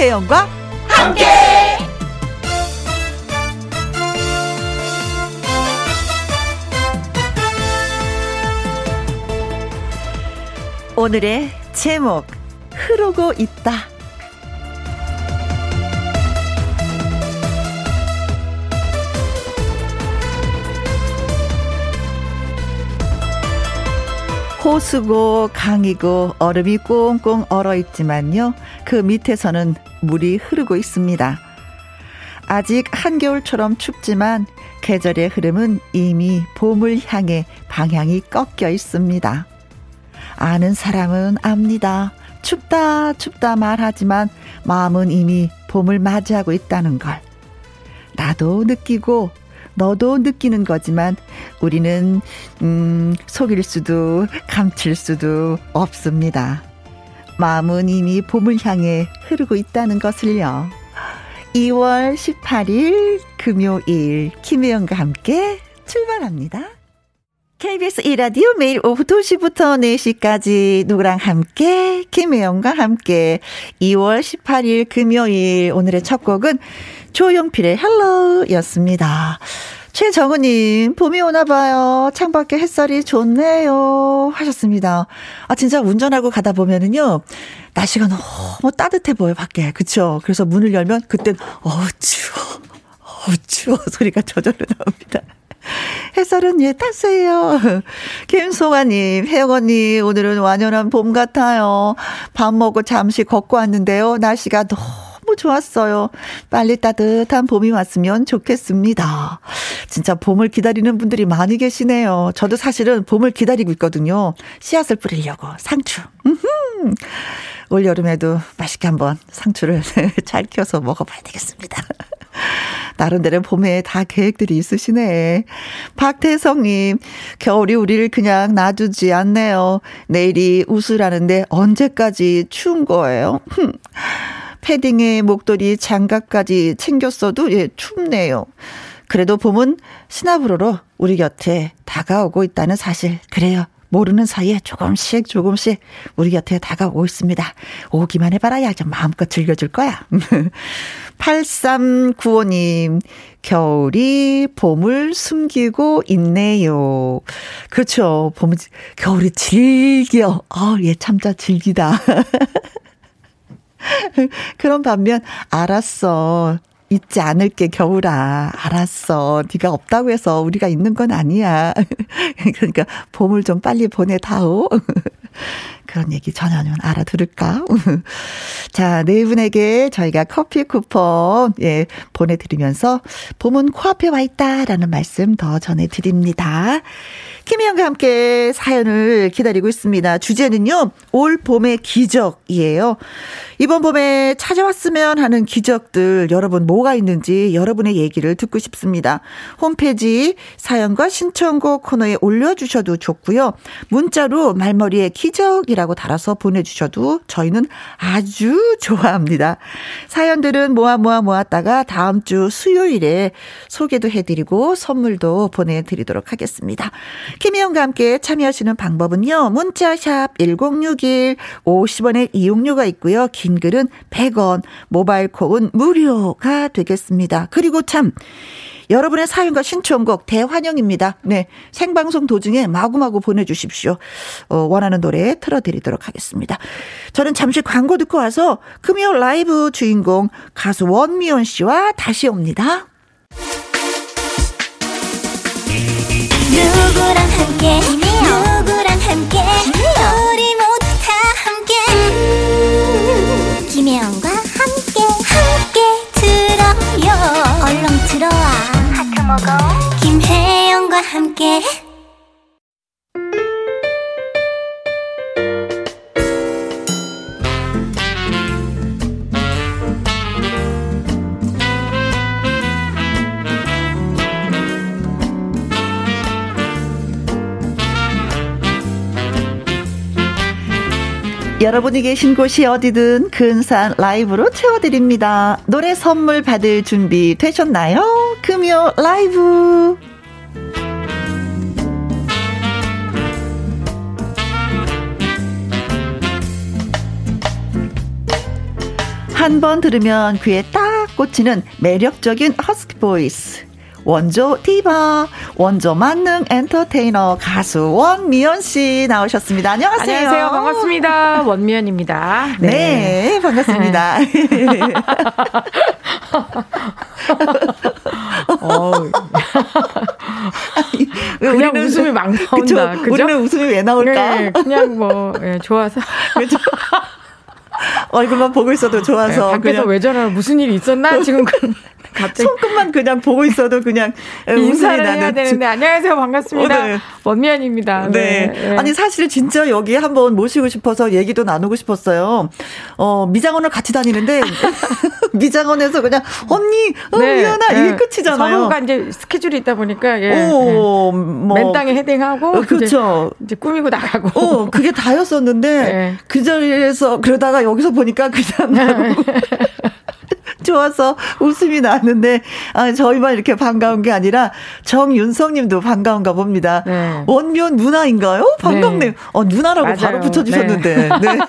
김혜영과 함께. 오늘의 제목 흐르고 있다. 호수고 강이고 얼음이 꽁꽁 얼어 있지만요. 그 밑에서는 물이 흐르고 있습니다. 아직 한겨울처럼 춥지만 계절의 흐름은 이미 봄을 향해 방향이 꺾여 있습니다. 아는 사람은 압니다. 춥다, 춥다 말하지만 마음은 이미 봄을 맞이하고 있다는 걸. 나도 느끼고 너도 느끼는 거지만 우리는 음, 속일 수도 감출 수도 없습니다. 마음은 이미 봄을 향해 흐르고 있다는 것을요. 2월 18일 금요일 김혜영과 함께 출발합니다. KBS 1라디오 매일 오후 2시부터 4시까지 누구랑 함께 김혜영과 함께 2월 18일 금요일 오늘의 첫 곡은 조용필의 헬로였습니다. 최정우님, 봄이 오나 봐요. 창밖에 햇살이 좋네요. 하셨습니다. 아, 진짜 운전하고 가다 보면은요, 날씨가 너무 따뜻해 보여, 밖에. 그쵸? 그래서 문을 열면, 그땐, 어우, 추워. 어우, 추워. 소리가 저절로 나옵니다. 햇살은 예, 탔어요. 김송아님, 혜영 언니, 오늘은 완연한 봄 같아요. 밥 먹고 잠시 걷고 왔는데요. 날씨가 너무 너무 좋았어요. 빨리 따뜻한 봄이 왔으면 좋겠습니다. 진짜 봄을 기다리는 분들이 많이 계시네요. 저도 사실은 봄을 기다리고 있거든요. 씨앗을 뿌리려고 상추. 올 여름에도 맛있게 한번 상추를 잘 키워서 먹어봐야 되겠습니다. 나름대로 봄에 다 계획들이 있으시네. 박태성님, 겨울이 우리를 그냥 놔두지 않네요. 내일이 우수라는데 언제까지 추운 거예요? 패딩에 목도리 장갑까지 챙겼어도 예, 춥네요. 그래도 봄은 시나브로로 우리 곁에 다가오고 있다는 사실. 그래요. 모르는 사이에 조금씩 조금씩 우리 곁에 다가오고 있습니다. 오기만 해봐라. 야, 좀 마음껏 즐겨줄 거야. 8395님, 겨울이 봄을 숨기고 있네요. 그렇죠. 봄, 겨울이 즐겨. 아, 예, 참자 즐기다. 그런 반면 알았어. 잊지 않을게 겨울아. 알았어. 네가 없다고 해서 우리가 있는 건 아니야. 그러니까 봄을 좀 빨리 보내다오. 그런 얘기 전혀는 알아들을까? 자, 네 분에게 저희가 커피 쿠폰, 예, 보내드리면서 봄은 코앞에 와 있다라는 말씀 더 전해드립니다. 김희영과 함께 사연을 기다리고 있습니다. 주제는요, 올 봄의 기적이에요. 이번 봄에 찾아왔으면 하는 기적들 여러분 뭐가 있는지 여러분의 얘기를 듣고 싶습니다. 홈페이지 사연과 신청곡 코너에 올려주셔도 좋고요. 문자로 말머리에 기적이라고 달아서 보내주셔도 저희는 아주 좋아합니다. 사연들은 모아 모아 모았다가 다음 주 수요일에 소개도 해드리고 선물도 보내드리도록 하겠습니다. 김희영과 함께 참여하시는 방법은요. 문자샵 1061 50원의 이용료가 있고요. 긴 글은 100원, 모바일 콩은 무료가 되겠습니다. 그리고 참 여러분의 사연과 신청곡 대환영입니다. 네. 생방송 도중에 마구마구 보내주십시오. 어, 원하는 노래 틀어드리도록 하겠습니다. 저는 잠시 광고 듣고 와서 금요 라이브 주인공 가수 원미연 씨와 다시 옵니다. 누구랑 함께 누구랑 함께 우리 모두 다 함께 음, 김혜영과 김혜영과 함께 여러분이 계신 곳이 어디든 금요 라이브로 채워드립니다. 노래 선물 받을 준비 되셨나요? 금요 라이브. 한 번 들으면 귀에 딱 꽂히는 매력적인 허스키 보이스. 원조 디바, 원조 만능 엔터테이너 가수 원미연 씨 나오셨습니다. 안녕하세요. 안녕하세요. 반갑습니다. 원미연입니다. 네, 네 반갑습니다. 어. 그냥 웃음이 막 나온다. 그죠? 우리는 웃음이 왜 나올까? 네, 그냥 뭐 네, 좋아서. 얼굴만 보고 있어도 좋아서. 네, 밖에서 왜 저러 무슨 일이 있었나? 지금 갑자기 손끝만 그냥 보고 있어도 그냥 인사를 나는. 해야 되는데 안녕하세요 반갑습니다 어, 네. 원미연입니다. 네. 네. 아니 사실 진짜 여기 한번 모시고 싶어서 얘기도 나누고 싶었어요. 어 미장원을 같이 다니는데 미장원에서 그냥 언니 어, 네. 미연아 이게 네. 끝이잖아요. 서로가 이제 스케줄이 있다 보니까 예. 오, 뭐. 맨땅에 헤딩하고 어, 그렇죠. 이제, 이제, 꾸미고 나가고. 어 그게 다였었는데 네. 그 자리에서 그러다가 여기서 보니까 그냥 좋아서 웃음이 나는데 아, 저희만 이렇게 반가운 게 아니라 정윤성님도 반가운가 봅니다. 네. 원면 누나인가요? 반갑네요. 네. 어 누나라고 맞아요. 바로 붙여주셨는데. 네. 네.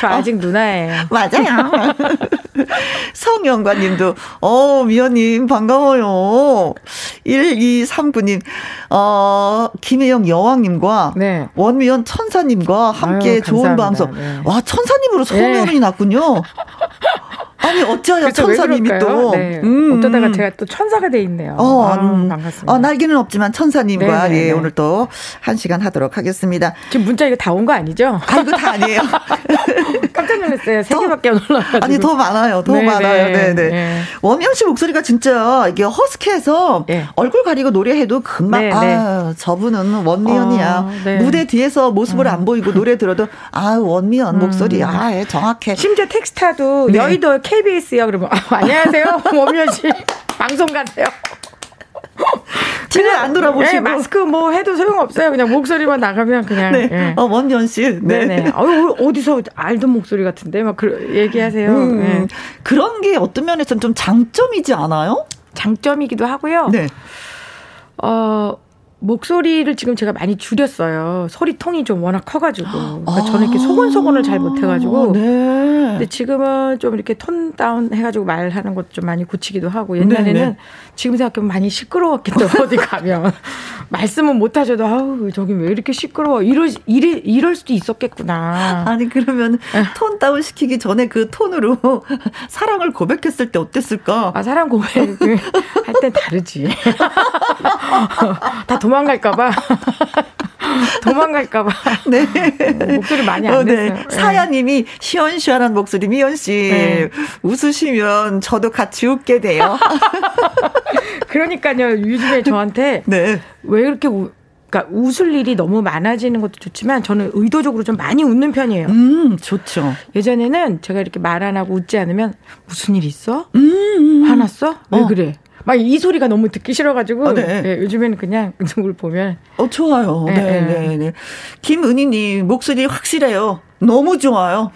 저 아직 어, 누나예요. 맞아요. 성영관님도, 어, 미연님, 반가워요. 1239님, 어, 김혜영 여왕님과 네. 원미연 천사님과 함께 아유, 좋은 방송. 네. 와, 천사님으로 소면이 네. 났군요. 아니 어쩌요 천사님이 또 네. 음. 어쩌다가 제가 또 천사가 돼 있네요. 어, 아, 음. 반갑습니다. 어, 날개는 없지만 천사님과 네, 네, 예, 네. 오늘 또 한 시간 하도록 하겠습니다. 지금 문자 이거 다 온 거 아니죠? 아 이거 다 아니에요. 깜짝 놀랐어요. 세 개밖에 안 올라가지고. 아니 더 많아요. 더 많아요. 네네. 네. 원명 씨 목소리가 진짜 이게 허스키해서 얼굴 가리고 노래해도 금방 아 저분은 원미연이야. 어, 무대 뒤에서 모습을 어. 안 보이고 노래 들어도 아 원미연 목소리 음. 아 정확해. 심지어 텍스타도 여의도 KBS요. 그러면 아, 안녕하세요. 원미연 씨 방송 가세요. 뒤를 안 돌아보시고 네, 마스크 뭐 해도 소용없어요. 그냥 목소리만 나가면 그냥. 네. 네. 어 원전 씨. 네. 네네. 어, 어디서 알던 목소리 같은데 막 그, 얘기하세요. 음, 네. 그런 게 어떤 면에서는 좀 장점이지 않아요? 장점이기도 하고요. 네. 어 목소리를 지금 제가 많이 줄였어요. 소리통이 좀 워낙 커가지고. 그러니까 아~ 저는 이렇게 소곤소곤을 잘 못해가지고. 네. 근데 지금은 좀 이렇게 톤 다운 해가지고 말하는 것 좀 많이 고치기도 하고. 옛날에는 네네. 지금 생각하면 많이 시끄러웠기 때문에 어디 가면. 말씀은 못 하셔도 아우 저기 왜 이렇게 시끄러워 이럴 이럴 이럴 수도 있었겠구나. 아니 그러면 톤 다운 시키기 전에 그 톤으로 사랑을 고백했을 때 어땠을까? 아 사랑 고백 할땐 다르지. 다 도망갈까봐. 도망갈까봐. 네. 목소리 많이 안 어, 네. 냈어요. 네. 사야님이 시원시원한 목소리 미연 씨 네. 웃으시면 저도 같이 웃게 돼요. 그러니까요. 요즘에 저한테 네. 왜 이렇게 우, 그러니까 웃을 일이 너무 많아지는 것도 좋지만 저는 의도적으로 좀 많이 웃는 편이에요. 음, 좋죠. 예전에는 제가 이렇게 말 안 하고 웃지 않으면 무슨 일 있어? 음, 음. 화났어? 왜 어. 그래? 막 이 소리가 너무 듣기 싫어가지고 어, 네. 네, 요즘에는 그냥 누굴 보면 어 좋아요. 네, 네, 네. 네. 김은희님 목소리 확실해요. 너무 좋아요.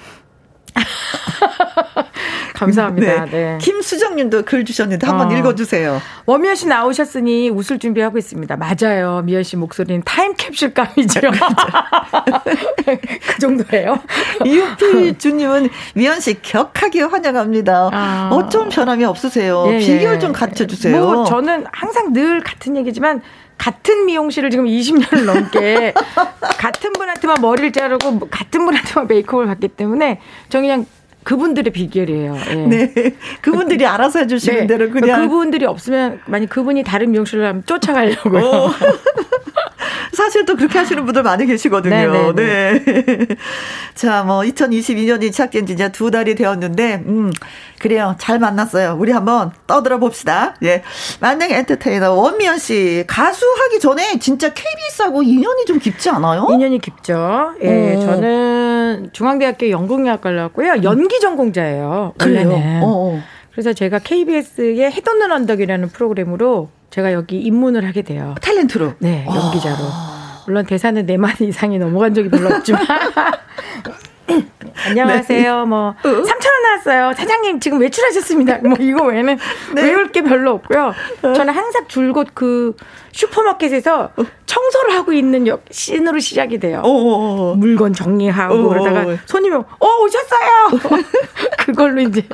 감사합니다. 네. 네. 김수정님도 글 주셨는데 한번 어. 읽어주세요. 원미연 씨 나오셨으니 웃을 준비하고 있습니다. 맞아요. 미연 씨 목소리는 타임캡슐감이죠. 그 정도예요. 이유피 주님은 미연 씨 격하게 환영합니다. 아. 어쩜 변함이 없으세요. 예, 비결 예. 좀 가르쳐 주세요. 뭐 저는 항상 늘 같은 얘기지만 같은 미용실을 지금 20년을 넘게 같은 분한테만 머리를 자르고 뭐 같은 분한테만 메이크업을 받기 때문에 저 그냥 그분들의 비결이에요. 예. 네. 그분들이 알아서 해주시는 네. 대로 그냥. 그분들이 없으면, 만약 그분이 다른 미용실을 하면 쫓아가려고요. 어. 사실 또 그렇게 하시는 분들 많이 계시거든요. 네네네. 네. 네, 네. 자, 뭐 2022년이 시작된 지 이제 두 달이 되었는데, 음, 그래요. 잘 만났어요. 우리 한번 떠들어 봅시다. 예. 만능 엔터테이너 원미연 씨 가수 하기 전에 진짜 KBS하고 인연이 좀 깊지 않아요? 인연이 깊죠. 예. 오. 어. 저는 중앙대학교 연극영화과를 나왔고요. 연기 전공자예요. 원래는. 어, 어. 그래서 제가 KBS의 해돋는 언덕이라는 프로그램으로 제가 여기 입문을 하게 돼요. 탤런트로? 네, 연기자로. 아. 물론 대사는 네 마디 이상이 넘어간 적이 별로 없지만 안녕하세요. 네. 뭐 3천 어? 원 나왔어요. 사장님 지금 외출하셨습니다. 뭐 이거 외에는 네. 외울 게 별로 없고요. 어. 저는 항상 줄곧 그 슈퍼마켓에서 청소를 하고 있는 씬으로 시작이 돼요. 어어어. 물건 정리하고 어어어. 그러다가 손님이 어 오셨어요. 그걸로 이제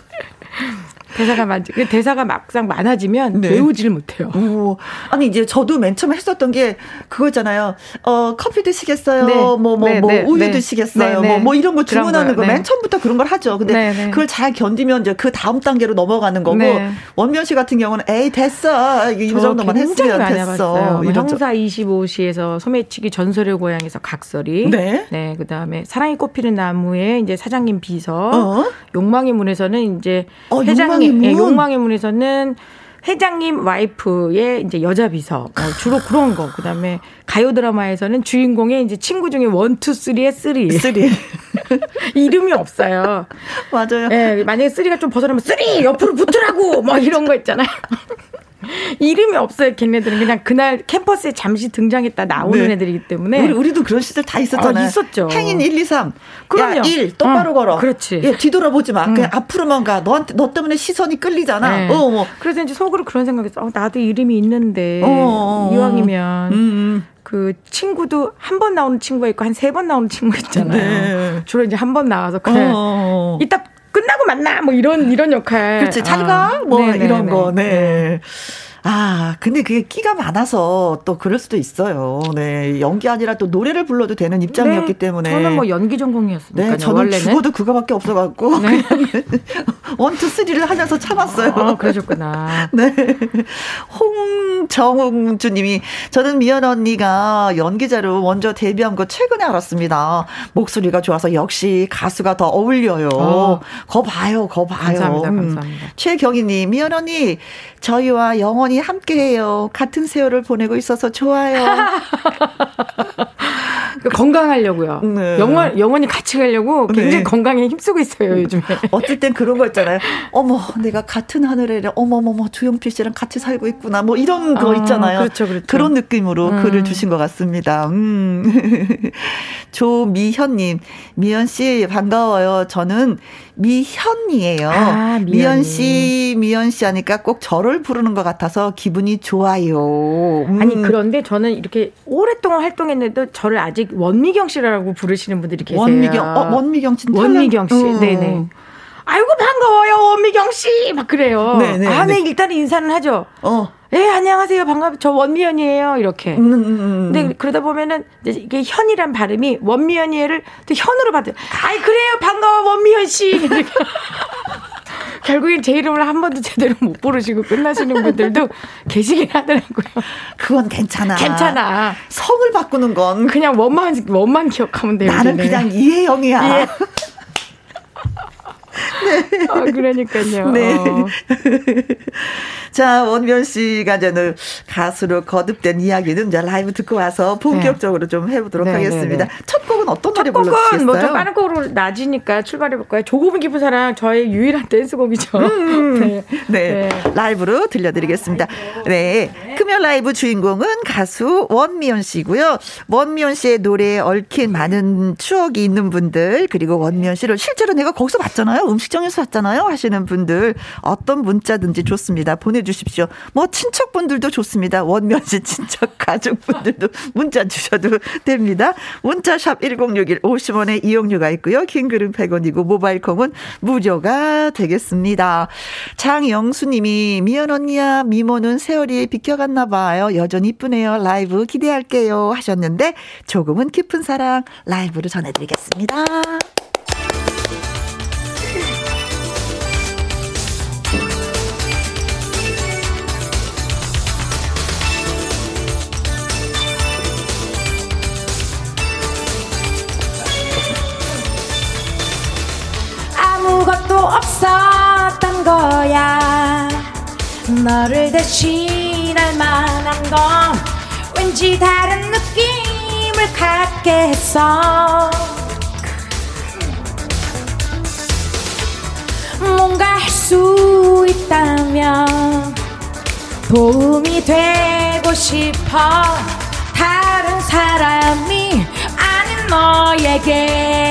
대사가 많, 그 대사가 막상 많아지면 네. 외우지를 못해요. 오. 아니 이제 저도 맨 처음에 했었던 게 그거잖아요. 어 커피 드시겠어요? 네. 뭐뭐 뭐, 뭐, 네, 뭐 네, 우유 네. 드시겠어요? 뭐뭐 뭐 이런 거 주문하는 거 맨 처음부터 그런 걸 하죠. 근데 그걸 잘 견디면 이제 그 다음 단계로 넘어가는 거고 원미연 씨 같은 경우는 에이 됐어 이 정도만 했으면 됐어. 뭐 형사 25시에서 소매치기 전설의 고향에서 각설이. 네. 네. 그다음에 사랑이 꽃피는 나무에 이제 사장님 비서. 어? 욕망의 문에서는 이제 어, 회장님 욕망의, 문. 예, 욕망의 문에서는 회장님 와이프의 이제 여자 비서 어, 주로 그런 거 그다음에 가요 드라마에서는 주인공의 이제 친구 중에 one two three의 three three 이름이 없어요. 맞아요. 예, 만약에 three가 좀 벗어나면 three 옆으로 붙으라고 뭐 이런 거 있잖아요. 이름이 없어요, 걔네들은. 그냥 그날 캠퍼스에 잠시 등장했다 나오는 네. 애들이기 때문에. 우리, 우리 도 그런 시절 다 있었잖아요. 아, 있었죠. 행인 1, 2, 3. 그럼요. 야, 1, 똑바로 어, 걸어. 그렇지. 예, 뒤돌아보지 마. 음. 그냥 앞으로만 가. 너한테, 너 때문에 시선이 끌리잖아. 네. 어, 뭐. 그래서 이제 속으로 그런 생각했어. 어, 나도 이름이 있는데. 어, 어, 어. 이왕이면. 음, 음. 그 친구도 한 번 나오는 친구가 있고 한 세 번 나오는 친구 있잖아요. 네. 주로 이제 한 번 나와서. 어. 이따 끝나고 만나 뭐 이런 이런 역할. 그렇지. 잘 가. 아. 뭐 네네네. 이런 거. 네. 네. 아, 근데 그게 끼가 많아서 또 그럴 수도 있어요. 네. 연기 아니라 또 노래를 불러도 되는 입장이었기 네, 때문에. 저는 뭐 연기 전공이었으니까. 네, 저는 원래는. 죽어도 그거밖에 없어갖고. 네. 원투 쓰리를 하면서 참았어요. 아, 그러셨구나. 네. 홍정웅 주님이 저는 미연 언니가 연기자로 먼저 데뷔한 거 최근에 알았습니다. 목소리가 좋아서 역시 가수가 더 어울려요. 어. 거 봐요, 거 봐요. 감사합니다, 감사합니다. 음. 최경희님, 미연 언니, 저희와 영원히 함께해요. 같은 세월을 보내고 있어서 좋아요. 그 건강하려고요. 네. 영원, 영원히 같이 가려고 굉장히 네. 건강에 힘쓰고 있어요, 요즘에. 어떨 땐 그런 거 있잖아요. 어머, 내가 같은 하늘에, 어머머머, 주영필 씨랑 같이 살고 있구나. 뭐 이런 거 아, 있잖아요. 그렇죠, 그렇죠. 그런 느낌으로 음. 글을 주신 것 같습니다. 음. 조미현님, 미연 씨, 반가워요. 저는 미현이에요. 아, 미연 씨, 미연 씨 하니까 꼭 저를 부르는 것 같아서 기분이 좋아요. 음. 아니 그런데 저는 이렇게 오랫동안 활동했는데도 저를 아직 원미경 씨라고 부르시는 분들이 계세요. 원미경, 어, 원미경 씨, 원미경 씨, 어. 네네. 아이고 반가워요 원미경 씨 막 그래요. 네네. 아, 네 일단 인사는 하죠. 어. 예, 안녕하세요. 반갑, 저 원미연이에요. 이렇게. 음, 음, 음. 음. 근데 그러다 보면은 이게 현이란 발음이 원미연이를 또 현으로 받아. 아이, 그래요. 반가워, 원미연 씨. 결국엔 제 이름을 한 번도 제대로 못 부르시고 끝나시는 분들도 계시긴 하더라고요. 그건 괜찮아. 괜찮아. 성을 바꾸는 건 그냥 원만 원만 기억하면 돼요. 나는. 그냥 이혜영이야. 예. 네. 아, 그러니까요. 네. 어. 자, 원면 씨가 저는 가수로 거듭된 이야기는 이제 라이브 듣고 와서 본격적으로 네. 좀 해보도록 네, 네 하겠습니다. 네, 첫 곡은 어떤 노래 불러주시겠어요? 첫 곡은 뭐 좀 빠른 곡으로 낮이니까 출발해볼까요? 조금은 깊은 사랑 저의 유일한 댄스곡이죠. 음, 네. 네. 라이브로 들려드리겠습니다. 네. 금요 라이브 주인공은 가수 원미연 씨고요. 원미연 씨의 노래에 얽힌 많은 추억이 있는 분들 그리고 원미연 씨를 실제로 내가 거기서 봤잖아요. 음식점에서 봤잖아요. 하시는 분들 어떤 문자든지 좋습니다. 보내주십시오. 뭐 친척분들도 좋습니다. 원면 씨 친척 가족분들도 문자 주셔도 됩니다. 문자샵 1061 50원의 이용료가 있고요. 킹글은 100원이고 모바일 콩은 무료가 되겠습니다. 장영수님이 미연 언니야 미모는 세월이 비 켜갔나 봐요. 여전히 이쁘네요. 라이브 기대할게요 하셨는데 조금은 깊은 사랑 라이브로 전해드리겠습니다. 아무것도 없었던 거야 너를 대신할 만한 건 왠지 다른 느낌을 갖게 했어. 뭔가 할 수 있다면 도움이 되고 싶어. 다른 사람이 아닌 너에게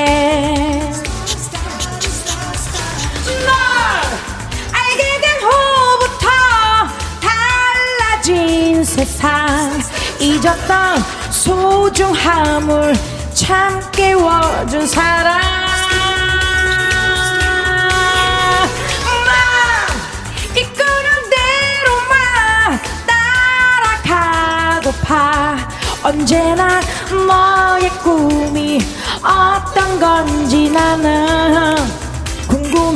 세상 잊었던 소중함을 참 깨워준 사람 나 이끄는 대로만 따라가고파 언제나 너의 꿈이 어떤 건지 나는 궁금했어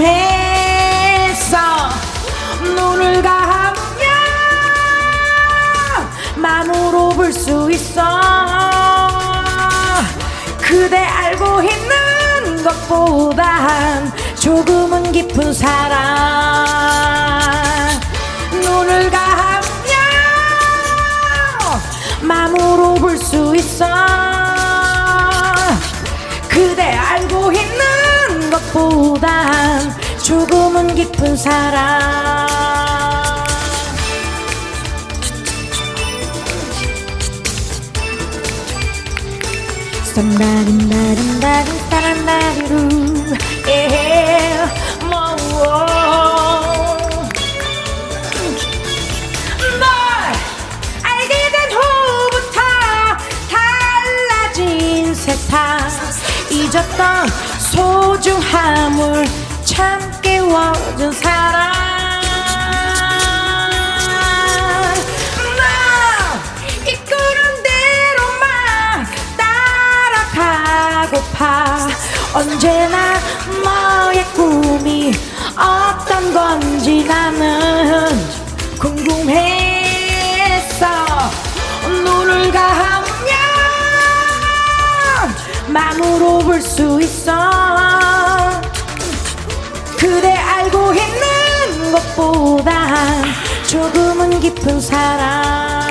눈을 감으면 마음으로 볼 수 있어. 그대 알고 있는 것보단 조금은 깊은 사랑. 눈을 감으면 마음으로 볼 수 있어. 그대 알고 있는 것보단 조금은 깊은 사랑 썸바린바린바린바란바리루 예널 알게 된 후부터 달라진 세상 잊었던 소중함을 참 깨워준 사람 고파. 언제나 너의 꿈이 어떤 건지 나는 궁금했어 눈을 감으면 마음으로 볼 수 있어. 그대 알고 있는 것보다 조금은 깊은 사랑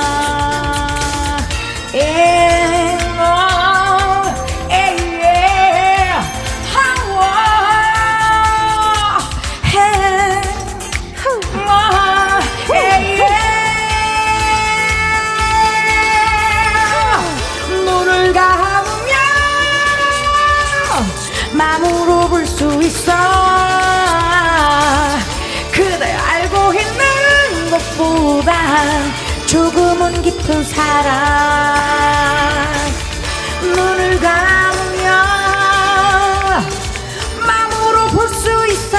있어. 그대 알고 있는 것보다 조금은 깊은 사랑. 눈을 감으면 마음으로 볼 수 있어.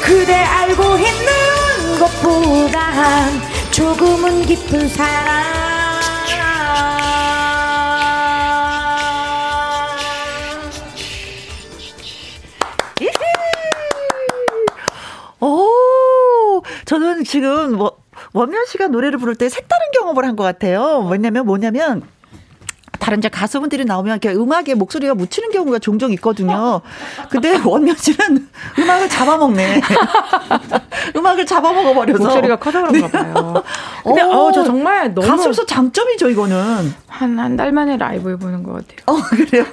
그대 알고 있는 것보다 조금은 깊은 사랑 지금 뭐 원면 씨가 노래를 부를 때 색다른 경험을 한 것 같아요. 왜냐면 뭐냐면 다른 이제 가수분들이 나오면 이렇게 음악에 목소리가 묻히는 경우가 종종 있거든요. 근데 원면 씨는 음악을 잡아먹네. 음악을 잡아먹어 버려서 목소리가 커서 그런가 봐요. 근데 어, 저 정말 너무 가수로서 장점이죠 이거는. 한 한 달 만에 라이브 해보는 것 같아요. 어 그래요.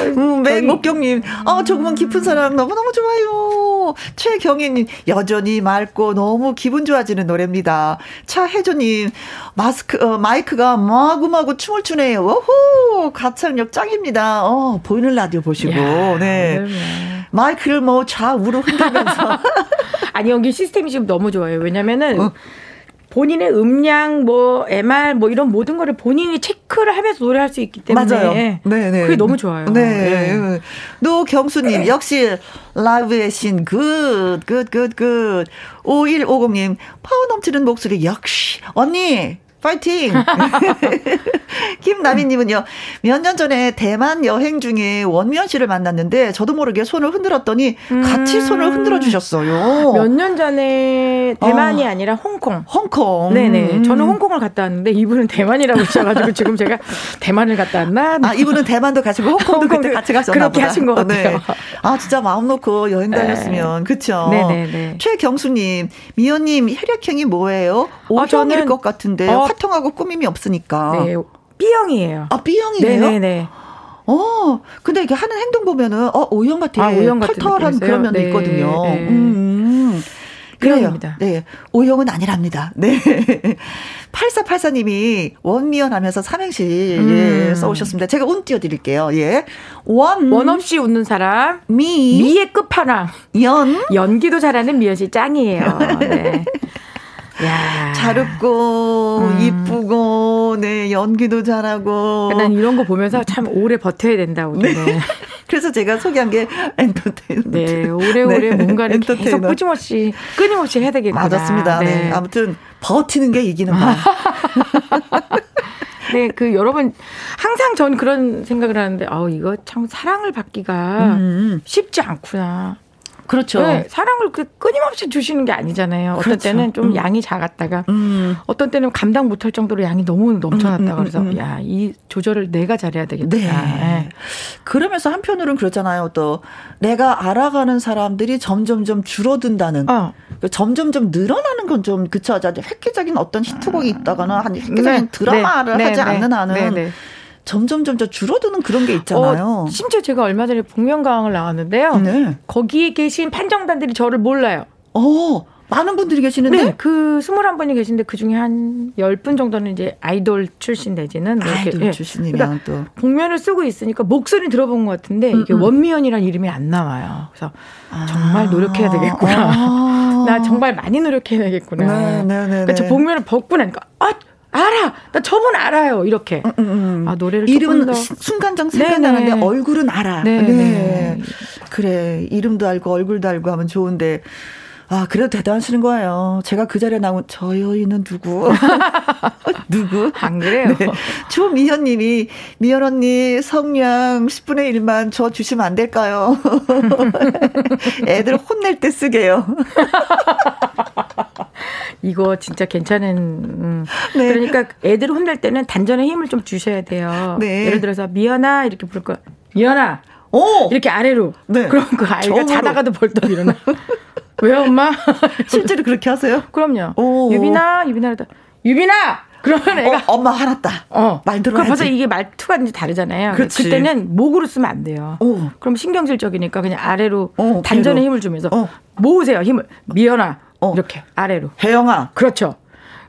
음, 맹목경님, 어, 조금은 깊은 사랑 너무너무 좋아요. 최경희님, 여전히 맑고 너무 기분 좋아지는 노래입니다. 차혜조님, 마스크, 어, 마이크가 마구마구 춤을 추네요. 오호, 가창력 짱입니다. 어, 보이는 라디오 보시고, 야, 네. 네. 마이크를 뭐 좌우로 흔들면서. 아니, 여기 시스템이 지금 너무 좋아요. 왜냐면은, 어. 본인의 음량, 뭐, MR, 뭐, 이런 모든 거를 본인이 체크를 하면서 노래할 수 있기 때문에. 맞아요. 네, 네. 그게 너무 좋아요. 네. 네. 노경수 님, 역시 라이브의 신, good, good, good, good. 5150님, 파워 넘치는 목소리, 역시. 언니, 파이팅! 김나미님은요, 몇 년 전에 대만 여행 중에 원미연 씨를 만났는데, 저도 모르게 손을 흔들었더니, 같이 손을 흔들어 주셨어요. 음. 몇년 전에 대만이 어. 아니라 홍콩. 홍콩. 네네. 음. 저는 홍콩을 갔다 왔는데 이분은 대만이라고 하셔가지고 지금 제가 대만을 갔다 왔나? 아, 이분은 대만도 가시고 홍콩도 홍콩 그때 같이 가셨나 그렇게 보다. 하신 것 같아요. 네. 아, 진짜 마음 놓고 여행 다녔으면. 그쵸? 네네네. 최경수님, 미연님, 혈액형이 뭐예요? O형일 저는- 것 같은데, 어. 화통하고 꾸밈이 없으니까. 네. B형이에요. 아, B형이네요? 네네네. 어, 근데 이게 하는 행동 보면은, 어, O형 같아. 아, O형 같은 털털한? 그런 면도 네, 있거든요. 네. 음. 그래요. B형입니다. 네. O형은 아니랍니다. 네. 8484님이 원미연 하면서 삼행시 예, 음. 써오셨습니다. 제가 운 띄워드릴게요. 예. 원. 원 없이 웃는 사람. 미. 미의 끝판왕. 연. 연기도 잘하는 미연 씨 짱이에요. 네. 야. 잘 웃고, 음. 이쁘고, 네, 연기도 잘하고. 난 이런 거 보면서 참 오래 버텨야 된다고. 네. 그래서 제가 소개한 게 엔터테이너. 네, 오래오래 네. 뭔가를 엔터테이너. 계속 꾸준없이, 끊임없이 해야 되겠구나. 맞았습니다. 네. 네. 아무튼, 버티는 게 이기는 거야. 네, 그 여러분 항상 전 그런 생각을 하는데, 아우 이거 참 사랑을 받기가 음. 음. 쉽지 않구나. 그렇죠. 네, 사랑을 그 끊임없이 주시는 게 아니잖아요. 어떤 그렇죠. 때는 좀 음. 양이 작았다가 음. 어떤 때는 감당 못할 정도로 양이 너무 넘쳐났다가 음, 음, 그래서 음, 야, 이 조절을 내가 잘해야 되겠다. 네. 네. 그러면서 한편으로는 그렇잖아요. 또 내가 알아가는 사람들이 점점점 줄어든다는 어. 그 점점점 늘어나는 건 좀 그쵸. 획기적인 어떤 히트곡이 있다거나 한 획기적인 네. 드라마를 네. 하지 네. 않는 한은 네. 네. 점점 점점 줄어드는 그런 게 있잖아요. 어, 심지어 제가 얼마 전에 복면가왕을 나왔는데요. 네. 거기에 계신 판정단들이 저를 몰라요. 어. 많은 분들이 계시는데? 네, 그 21분이 계신데 그 중에 한 10분 정도는 이제 아이돌 출신 내지는 뭐 아이돌 예. 출신이면 그러니까 또 복면을 쓰고 있으니까 목소리 들어본 것 같은데 이게 음, 음. 원미연이라는 이름이 안 나와요. 그래서 아. 정말 노력해야 되겠구나. 아. 나 정말 많이 노력해야 되겠구나. 네, 네, 네. 그러니까 저 네. 복면을 벗고 나니까 아 알아. 나 저분 알아요. 이렇게. 음, 음, 음. 아, 노래를 이름은 순간장 생각나는데 얼굴은 알아. 네네. 네. 그래. 이름도 알고 얼굴도 알고 하면 좋은데 아, 그래도 대단하시는 거예요. 제가 그 자리에 나온 저 여인은 누구? 누구? 안 그래요? 네. 조미현 님이, 미연 언니 성량 10분의 1만 저 주시면 안 될까요? 애들 혼낼 때 쓰게요. 이거 진짜 괜찮은, 음. 네. 그러니까 애들 혼낼 때는 단전에 힘을 좀 주셔야 돼요. 네. 예를 들어서 미연아 이렇게 부를 거 미연아 오! 이렇게 아래로. 네. 그럼 그 아이가 정으로. 자다가도 벌떡 일어나. 왜요, 엄마? 실제로 그렇게 하세요? 그럼요. 오. 유빈아, 유빈아다. 유빈아! 그러면 애가 어, 엄마 화났다. 어. 말 들어야지. 벌써 이게 말투가 이제 다르잖아요. 그렇지. 그때는 목으로 쓰면 안 돼요. 오. 그럼 신경질적이니까 그냥 아래로 오, 단전에 힘을 주면서 어. 모으세요, 힘을. 미연아. 어. 이렇게 아래로. 혜영아. 그렇죠.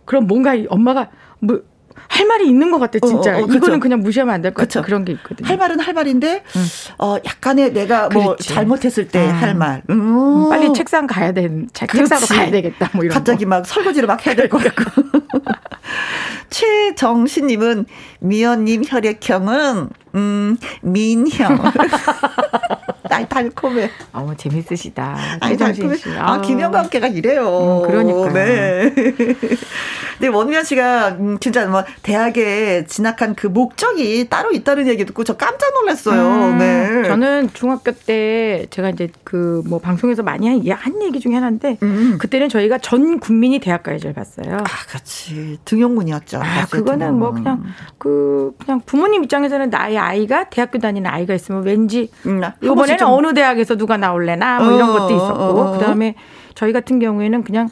그럼 뭔가 엄마가 뭐 할 말이 있는 것 같아 진짜. 어, 어, 이거는 그냥 무시하면 안 될 것 같아. 그런 게 있거든요. 할 말은 할 말인데 음. 어 약간의 내가 뭐 그렇지. 잘못했을 때할 음. 말. 음. 빨리 책상 가야 되 책상으로 가야 되겠다. 뭐 이런 갑자기 거. 막 설거지를 막 해야 될 것 같고. 최정신님은 미연님 혈액형은 음 민형. 아이 달콤해. 어머 재밌으시다. 아이 달콤해. 아 김영과 함께가 이래요. 음, 그러니까. 네. 근데 원미연 씨가 음, 진짜 뭐 대학에 진학한 그 목적이 따로 있다는 얘기 듣고 저 깜짝 놀랐어요. 음, 네. 저는 중학교 때 제가 이제 그 뭐 방송에서 많이 한, 한 얘기 중에 하나인데 음. 그때는 저희가 전 국민이 대학가요제를 봤어요. 아, 그렇지. 등용문이었죠. 아, 그거는 뭐 그냥 그 그냥 부모님 입장에서는 나의 아이가 대학교 다니는 아이가 있으면 왠지 음, 이번에는 좀... 어느 대학에서 누가 나올래나 뭐 이런 어, 것도 있었고 어, 어, 어. 그다음에 저희 같은 경우에는 그냥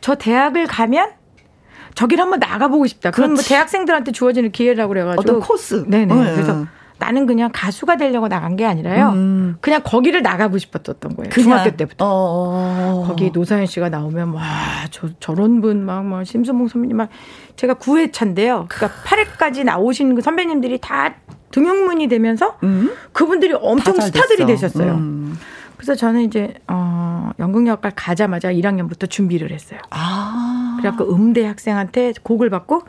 저 대학을 가면 저기를 한번 나가보고 싶다. 그럼 뭐 대학생들한테 주어지는 기회라고 그래가지고 어떤 코스. 네네. 네. 그래서 나는 그냥 가수가 되려고 나간 게 아니라요. 음. 그냥 거기를 나가고 싶었던 거예요. 그냥. 중학교 때부터. 어, 어, 어. 거기 노사연 씨가 나오면 와, 저 저런 분막뭐 심수봉 선배님 막 제가 9회 차인데요. 그러니까 8회까지 나오신 그 선배님들이 다 등용문이 되면서 음? 그분들이 엄청 스타들이 되셨어요. 음. 그래서 저는 이제 어 연극영화과 가자마자 1학년부터 준비를 했어요. 아. 그래갖고 음대 학생한테 곡을 받고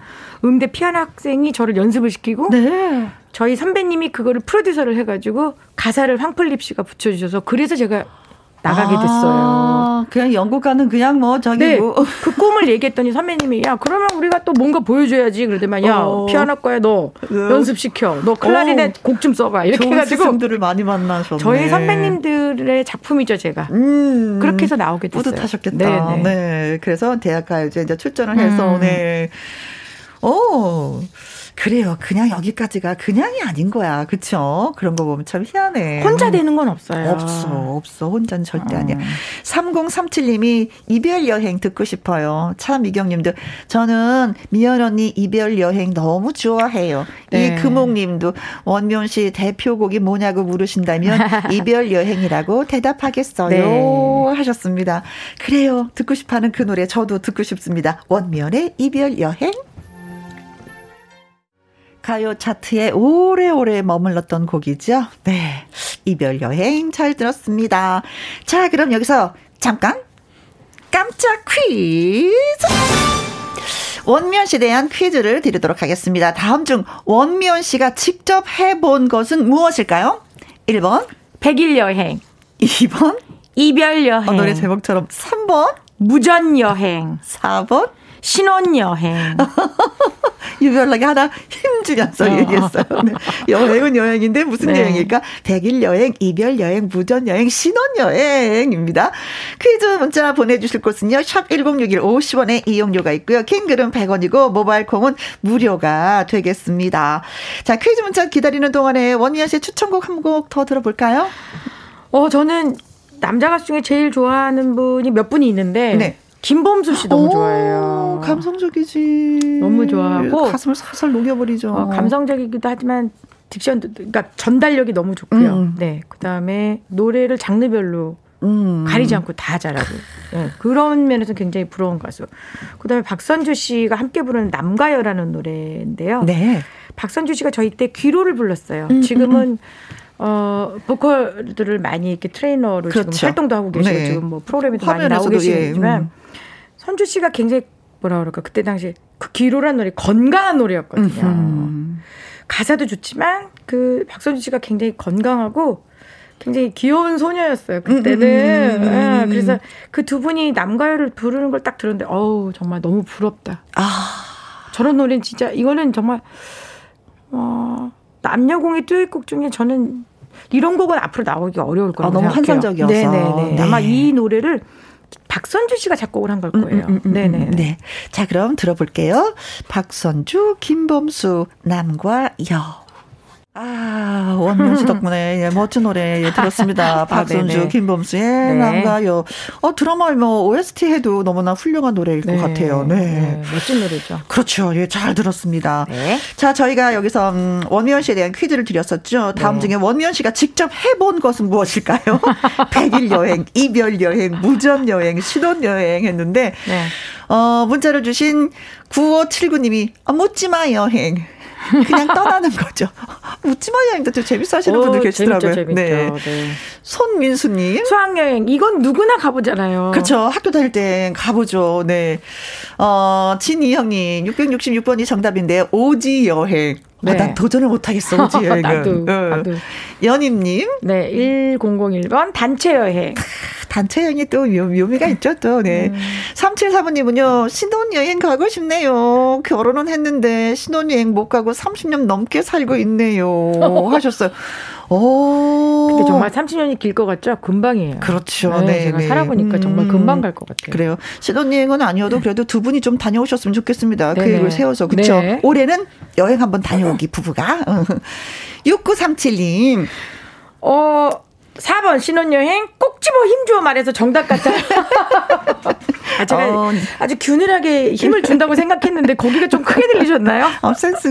음대 피아노 학생이 저를 연습을 시키고 네. 저희 선배님이 그거를 프로듀서를 해가지고 가사를 황플립 씨가 붙여주셔서 그래서 제가 나가게 아, 됐어요. 그냥 연극과는 그냥 뭐 저기 네, 뭐. 그 꿈을 얘기했더니 선배님이 야 그러면 우리가 또 뭔가 보여줘야지 그러더만 야 어. 피아노과에 너 네. 연습시켜 너 클라리넷 어. 곡좀 써봐 이렇게 해가지고 스승들을 많이 만나셨네. 저희 선배님들의 작품이죠 제가. 음, 그렇게 해서 나오게 됐어요. 뿌듯하셨겠다. 네, 네. 네. 그래서 대학가요제 이제 출전을 해서 음. 네. 오. 그래요. 그냥 여기까지가 그냥이 아닌 거야. 그쵸? 그런 거 보면 참 희한해. 혼자 되는 건 없어요. 없어. 없어. 혼자는 절대 어. 아니야. 3037님이 이별 여행 듣고 싶어요. 참 미경 님도 저는 미연 언니 이별 여행 너무 좋아해요. 네. 이 금옥 님도 원면 씨 대표곡이 뭐냐고 물으신다면 이별 여행이라고 대답하겠어요. 네. 하셨습니다. 그래요. 듣고 싶어 하는 그 노래 저도 듣고 싶습니다. 원면의 이별 여행. 가요 차트에 오래오래 머물렀던 곡이죠. 네. 이별 여행 잘 들었습니다. 자, 그럼 여기서 잠깐 깜짝 퀴즈. 원미연 씨에 대한 퀴즈를 드리도록 하겠습니다. 다음 중 원미연 씨가 직접 해본 것은 무엇일까요? 1번. 백일 여행. 2번. 이별 여행. 어, 노래 제목처럼 3번. 무전 여행. 4번. 신혼여행. 유별나게 하나 힘주면서 어. 얘기했어요. 네. 여행은 여행인데 무슨 네. 여행일까? 백일 여행, 이별 여행, 무전 여행, 신혼 여행입니다. 퀴즈 문자 보내주실 곳은요. 샵 1061 50원에 이용료가 있고요. 킹글은 100원이고 모바일 콩은 무료가 되겠습니다. 자 퀴즈 문자 기다리는 동안에 원희연 씨의 추천곡 한 곡 더 들어볼까요? 어 저는 남자 가수 중에 제일 좋아하는 분이 몇 분이 있는데 네. 김범수 씨 너무 좋아해요. 감성적이지. 너무 좋아하고 가슴을 살살 녹여버리죠. 어, 감성적이기도 하지만 딕션도 그러니까 전달력이 너무 좋고요. 음. 네, 그 다음에 노래를 장르별로 음. 가리지 않고 다 잘하고 네, 그런 면에서 굉장히 부러운 가수. 그다음에 박선주 씨가 함께 부르는 남가요라는 노래인데요. 네. 박선주 씨가 저희 때 귀로를 불렀어요. 음, 음 지금은 음. 어, 보컬들을 많이 이렇게 트레이너로 그렇죠. 지금 활동도 하고 계시고 네. 지금 뭐 프로그램에도 많이 나오고 계시지만 예, 음. 선주 씨가 굉장히 뭐라 그럴까 그때 당시 그 기로란 노래 건강한 노래였거든요. 음. 가사도 좋지만 그 박선주 씨가 굉장히 건강하고 굉장히 귀여운 소녀였어요 그때는. 음, 아, 그래서 그 두 분이 남가요를 부르는 걸 딱 들었는데 어우 정말 너무 부럽다. 아 저런 노래는 진짜 이거는 정말 어 남녀공의 듀엣곡 중에 저는 이런 곡은 앞으로 나오기 어려울 거라고 아, 너무 생각해요. 환상적이어서. 네네네. 네. 아마 이 노래를 박선주 씨가 작곡을 한 걸 거예요. 음, 음, 음, 네네. 네. 자, 그럼 들어볼게요. 박선주, 김범수, 남과 여. 아, 원민 씨 덕분에 예, 멋진 노래 예, 들었습니다. 아, 박선주, 아, 김범수의 네. 남가요. 어, 드라마 뭐 OST 해도 너무나 훌륭한 노래일 네. 것 같아요. 네. 네. 멋진 노래죠. 그렇죠. 예, 잘 들었습니다. 네. 자, 저희가 여기서 음, 원미연 씨에 대한 퀴즈를 드렸었죠. 다음 네. 중에 원미연 씨가 직접 해본 것은 무엇일까요? 백일 여행, 이별 여행, 무전 여행, 신혼 여행 했는데, 네. 어, 문자를 주신 9579님이, 아, 묻지마 여행. 그냥 떠나는 거죠. 묻지마 여행도 좀 재밌어 하시는 분들 계시더라고요. 재밌죠, 재밌죠. 네. 네. 손민수님. 수학여행. 이건 누구나 가보잖아요. 그렇죠. 학교 다닐 때 가보죠. 네. 어, 진이형님. 666번이 정답인데, 오지 여행. 네. 아, 난 도전을 못하겠어, 오지 여행은. 나도, 어. 나도. 연임님. 네, 1001번 단체 여행. 단체 여행이 또 묘미가 있죠, 또. 네. 음. 3735님은요, 신혼여행 가고 싶네요. 결혼은 했는데 신혼여행 못 가고 30년 넘게 살고 있네요. 하셨어요. 오. 근데 정말 30년이 길 것 같죠? 금방이에요. 그렇죠. 네, 네 제가 네. 살아보니까 음. 정말 금방 갈 것 같아요. 그래요. 신혼여행은 아니어도 그래도 두 분이 좀 다녀오셨으면 좋겠습니다. 네네. 계획을 세워서. 그렇죠. 네. 올해는 여행 한번 다녀오기 부부가. 6937님. 어, 4번 신혼여행 꼭 집어 힘주어 말해서 정답 같아요. 아, 제가 어. 아주 균일하게 힘을 준다고 생각했는데 거기가 좀 크게 들리셨나요? 어, 센스.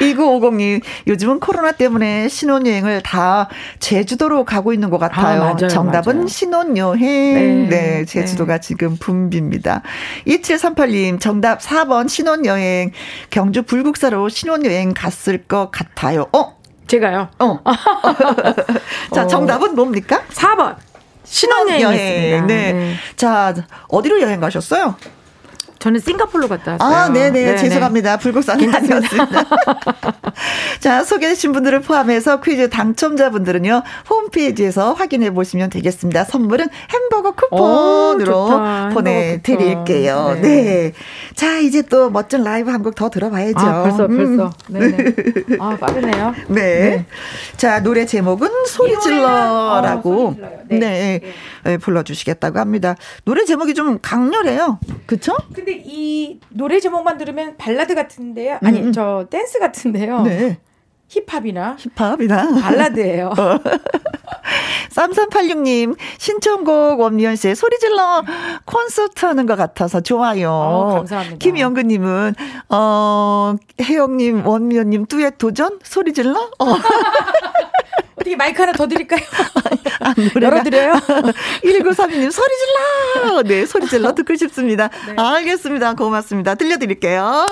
1950님, 요즘은 코로나 때문에 신혼여행을 다 제주도로 가고 있는 것 같아요. 아, 맞아요, 정답은 맞아요. 신혼여행. 네, 네 제주도가 네. 지금 붐빕니다. 2738님, 정답 4번 신혼여행. 경주 불국사로 신혼여행 갔을 것 같아요. 어? 제가요? 어. 자, 정답은 뭡니까? 4번. 신혼여행이었습니다. 네. 네. 자, 어디로 여행 가셨어요? 저는 싱가폴로 갔다 왔어요. 아, 네네. 네네. 죄송합니다. 불국산 괜찮습니다. 자, 소개해주신 분들을 포함해서 퀴즈 당첨자분들은요, 홈페이지에서 확인해 보시면 되겠습니다. 선물은 햄버거 쿠폰으로 오, 보내드릴게요. 네. 네. 자, 이제 또 멋진 라이브 한 곡 더 들어봐야죠. 아, 벌써, 음. 벌써. 네네. 아, 빠르네요. 네. 네. 자, 노래 제목은 소리 질러라고. 어, 네. 네. 네. 불러주시겠다고 합니다. 노래 제목이 좀 강렬해요. 그쵸? 근데 근데 이 노래 제목만 들으면 발라드 같은데요. 아니 음. 음. 저 댄스 같은데요. 네. 힙합이나 힙합이나 발라드예요. 어. 3386님 신청곡 원미연 씨의 소리 질러 콘서트 하는 것 같아서 좋아요. 어, 감사합니다. 김영근 님은 어 혜영 님 원미연님 듀엣 도전 소리 질러. 어. 어떻게 마이크 하나 더 드릴까요? 아, 열어드려요? 1932님, 소리 질러! 네, 소리 질러 듣고 싶습니다. 네. 알겠습니다. 고맙습니다. 들려드릴게요.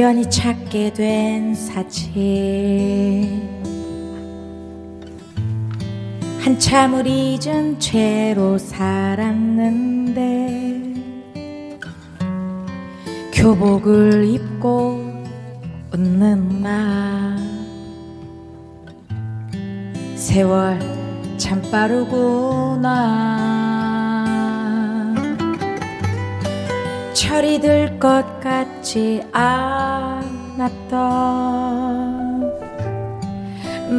우연히 찾게 된 사진 한참을 잊은 채로 살았는데 교복을 입고 웃는 나. 세월 참 빠르구나. 철이 들 것 같 지 않았던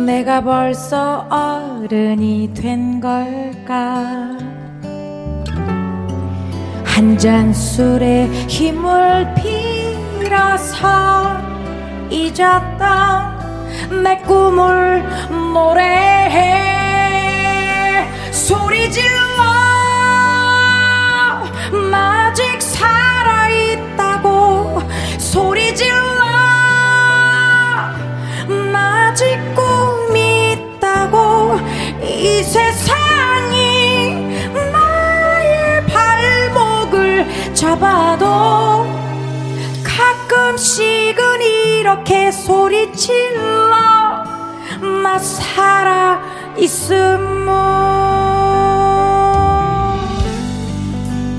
내가 벌써 어른이 된 걸까? 한 잔 술에 힘을 빌어서 잊었던 내 꿈을 노래해 소리 질러 질러 아직 꿈이 있다고 이 세상이 나의 발목을 잡아도 가끔씩은 이렇게 소리질러 나 살아 있음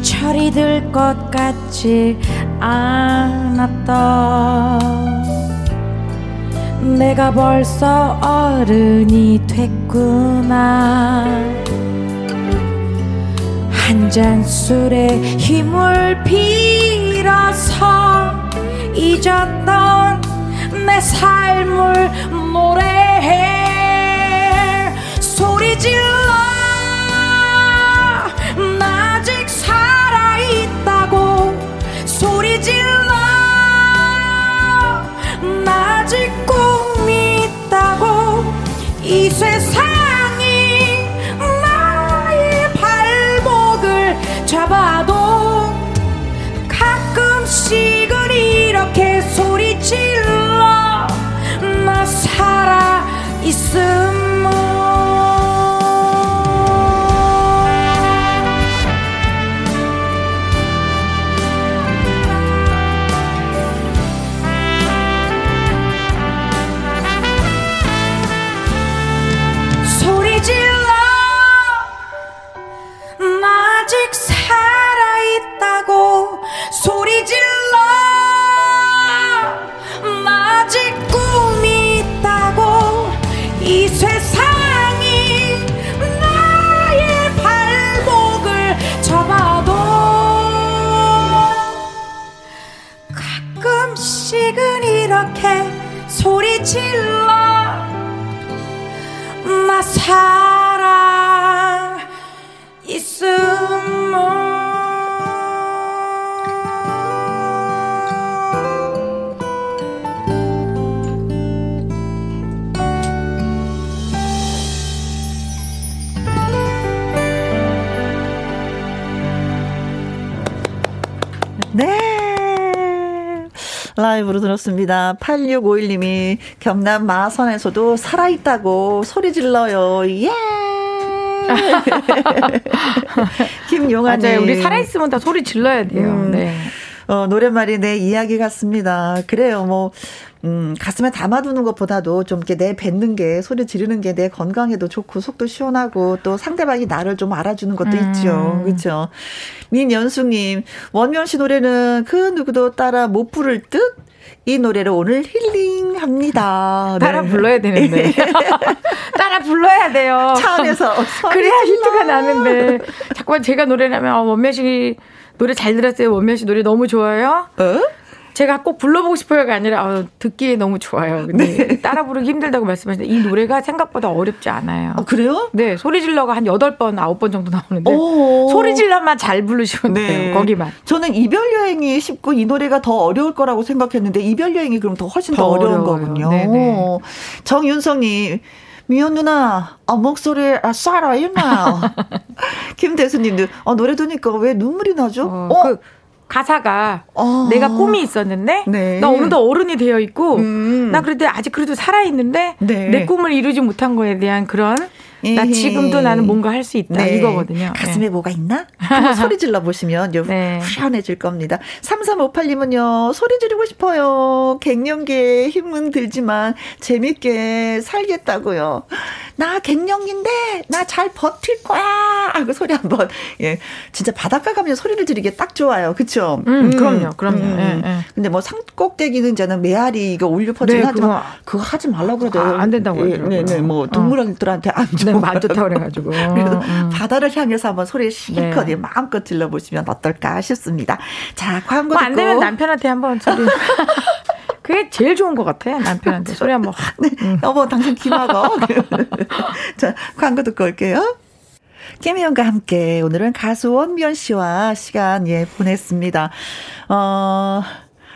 철이 들 것 같지 않았던 내가 벌써 어른이 됐구나 한 잔 술에 힘을 빌어서 잊었던 내 삶을 노래해. 소리 질러 세상이 나의 발목을 잡아도 가끔씩은 이렇게 소리 질러 나 살아 있음 나 라이브로 들었습니다. 8651님이 경남 마선에서도 살아있다고 소리 질러요. 예! 김용아님. 맞아요. 우리 살아있으면 다 소리 질러야 돼요. 음. 네. 어, 노랫말이 내 이야기 같습니다. 그래요. 뭐, 음, 가슴에 담아두는 것보다도 좀 이렇게 내 뱉는 게, 소리 지르는 게 내 건강에도 좋고, 속도 시원하고, 또 상대방이 나를 좀 알아주는 것도 음. 있죠. 그렇죠. 민연숙님, 원명 씨 노래는 그 누구도 따라 못 부를 듯? 이 노래를 오늘 힐링합니다. 따라 네. 불러야 되는데. 따라 불러야 돼요. 차 안에서. 그래야 히트가 나는데. 자꾸만 제가 노래를 하면, 아, 원면 씨 노래 잘 들었어요. 원면 씨 노래 너무 좋아요. 어? 제가 꼭 불러보고 싶어요가 아니라 아, 듣기에 너무 좋아요. 근데 네. 따라 부르기 힘들다고 말씀하시는데 이 노래가 생각보다 어렵지 않아요. 어, 그래요? 네, 소리 질러가 한 8번, 9번 정도 나오는데 오. 소리 질러만 잘 부르시면 돼요. 거기만. 저는 이별 여행이 쉽고 이 노래가 더 어려울 거라고 생각했는데 이별 여행이 그럼 더 훨씬 더, 더 어려운 어려워요. 거군요. 네네. 정윤성 님. 미연 누나, 아, 목소리, 아, 살아있나요? 김대수님도, 아, 노래 듣니까 왜 눈물이 나죠? 어, 어? 그 가사가 아. 내가 꿈이 있었는데 네. 나 어느덧 어른이 되어 있고 음. 나 그래도 아직 그래도 살아 있는데 네. 내 꿈을 이루지 못한 거에 대한 그런 나 지금도 나는 뭔가 할 수 있다. 네. 이거거든요. 가슴에 네. 뭐가 있나? 소리 질러 보시면 네. 후련해질 겁니다. 3358님은요, 소리 지르고 싶어요. 갱년기에 힘은 들지만 재밌게 살겠다고요. 나 갱년기인데, 나 잘 버틸 거야! 하고 소리 한 번, 예. 진짜 바닷가 가면 소리를 지르기 딱 좋아요. 그쵸? 음, 음 그럼요, 그럼요. 음, 예, 예. 근데 뭐 산꼭대기는 저는 메아리 이거 울려 퍼지긴 네, 하지만, 그거, 그거 하지 말라고 그러더라고요. 아, 안 된다고 예, 네, 네, 뭐 동물들한테 안 좋아. 네, 안 좋다고 그래가지고. 그래서 음. 바다를 향해서 한번 소리 실컷 네. 마음껏 질러보시면 어떨까 싶습니다. 자, 광고 뭐안 되면 남편한테 한번 소리. 그게 제일 좋은 것 같아. 남편한테 소리 한번 확. 네. 음. 여보, 당신 귀마어 자, 광고 듣고 올게요. 김희영과 함께 오늘은 가수 원미연 씨와 시간 예 보냈습니다. 어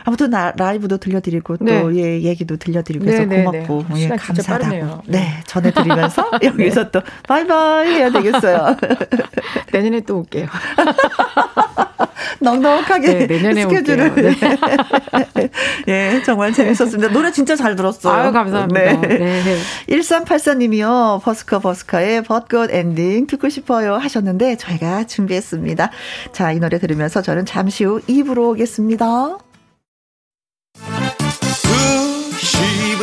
아무튼 나, 라이브도 들려드리고 네. 또 예, 얘기도 들려드리고 해서 네, 네 고맙고 네, 예, 감사하다고 네 전해드리면서 여기서 네. 또 바이바이 해야 되겠어요. 내년에 또 올게요. 넉넉하게 네, 내년에 스케줄을. 네. 예, 정말 재밌었습니다. 노래 진짜 잘 들었어요. 아유, 감사합니다. 네. 네. 1384님이요. 버스커 버스커의 벚꽃 엔딩 듣고 싶어요 하셨는데 저희가 준비했습니다. 자, 이 노래 들으면서 저는 잠시 후 2부로 오겠습니다.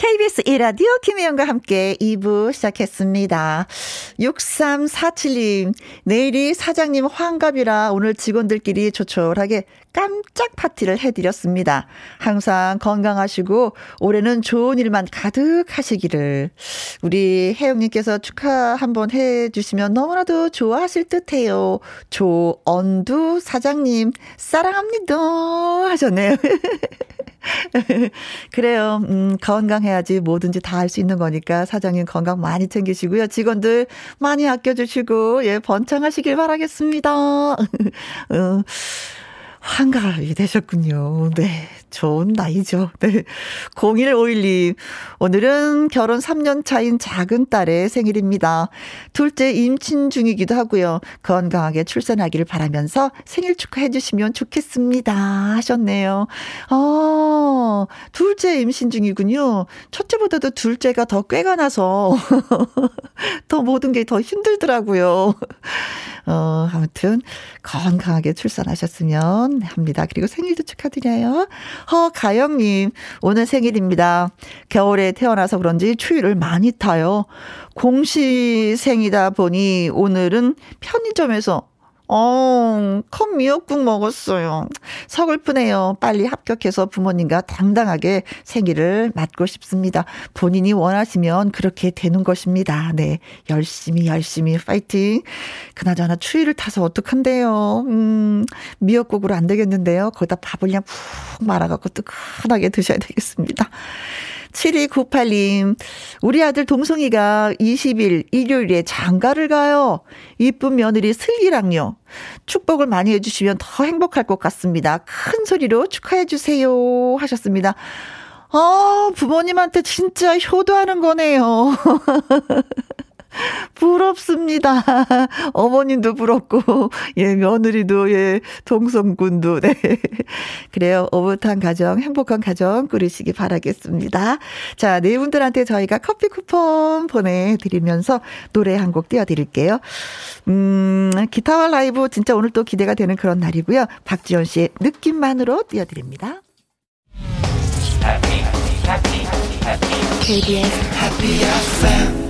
KBS 1라디오 김혜영과 함께 2부 시작했습니다. 6347님, 내일이 사장님 환갑이라 오늘 직원들끼리 조촐하게 깜짝 파티를 해드렸습니다. 항상 건강하시고 올해는 좋은 일만 가득 하시기를. 우리 혜영님께서 축하 한번 해주시면 너무나도 좋아하실 듯 해요. 조언두 사장님, 사랑합니다. 하셨네요. 그래요. 음, 건강해야지 뭐든지 다 할 수 있는 거니까 사장님 건강 많이 챙기시고요. 직원들 많이 아껴주시고, 예, 번창하시길 바라겠습니다. 어, 환갑이 되셨군요. 네. 좋은 나이죠. 네. 0151님, 오늘은 결혼 3년 차인 작은 딸의 생일입니다. 둘째 임신 중이기도 하고요. 건강하게 출산하기를 바라면서 생일 축하해 주시면 좋겠습니다. 하셨네요. 어, 둘째 임신 중이군요. 첫째보다도 둘째가 더 꾀가 나서 더 모든 게 더 힘들더라고요. 어, 아무튼 건강하게 출산하셨으면 합니다. 그리고 생일도 축하드려요. 허가영님, 오늘 생일입니다. 겨울에 태어나서 그런지 추위를 많이 타요. 공시생이다 보니 오늘은 편의점에서 어, 컵 미역국 먹었어요. 서글프네요. 빨리 합격해서 부모님과 당당하게 생일을 맞고 싶습니다. 본인이 원하시면 그렇게 되는 것입니다. 네. 열심히, 열심히 파이팅. 그나저나 추위를 타서 어떡한데요. 음, 미역국으로 안 되겠는데요. 거기다 밥을 그냥 푹 말아갖고 뜨끈하게 드셔야 되겠습니다. 7298님, 우리 아들 동성이가 20일 일요일에 장가를 가요. 이쁜 며느리 슬기랑요. 축복을 많이 해주시면 더 행복할 것 같습니다. 큰 소리로 축하해주세요. 하셨습니다. 아, 부모님한테 진짜 효도하는 거네요. 부럽습니다. 어머님도 부럽고, 예, 며느리도, 예, 동성군도, 네. 그래요. 오붓한 가정, 행복한 가정 꾸리시기 바라겠습니다. 자, 네 분들한테 저희가 커피 쿠폰 보내드리면서 노래 한 곡 띄워드릴게요. 음, 기타와 라이브 진짜 오늘 또 기대가 되는 그런 날이고요. 박지원 씨의 느낌만으로 띄워드립니다. KBS Happy FM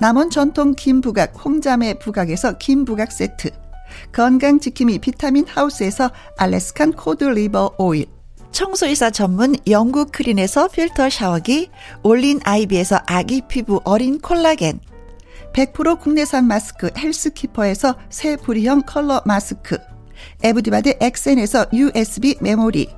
남원 전통 김부각 홍자매 부각에서 김부각 세트. 건강지킴이 비타민 하우스에서 Alaskan cod liver oil. 청소이사 전문 영국 크린에서 필터 샤워기 올린 아이비에서 아기 피부 어린 콜라겐. 100% 국내산 마스크 헬스키퍼에서 새 부리형 컬러 마스크. 에브디바드 엑센에서 USB 메모리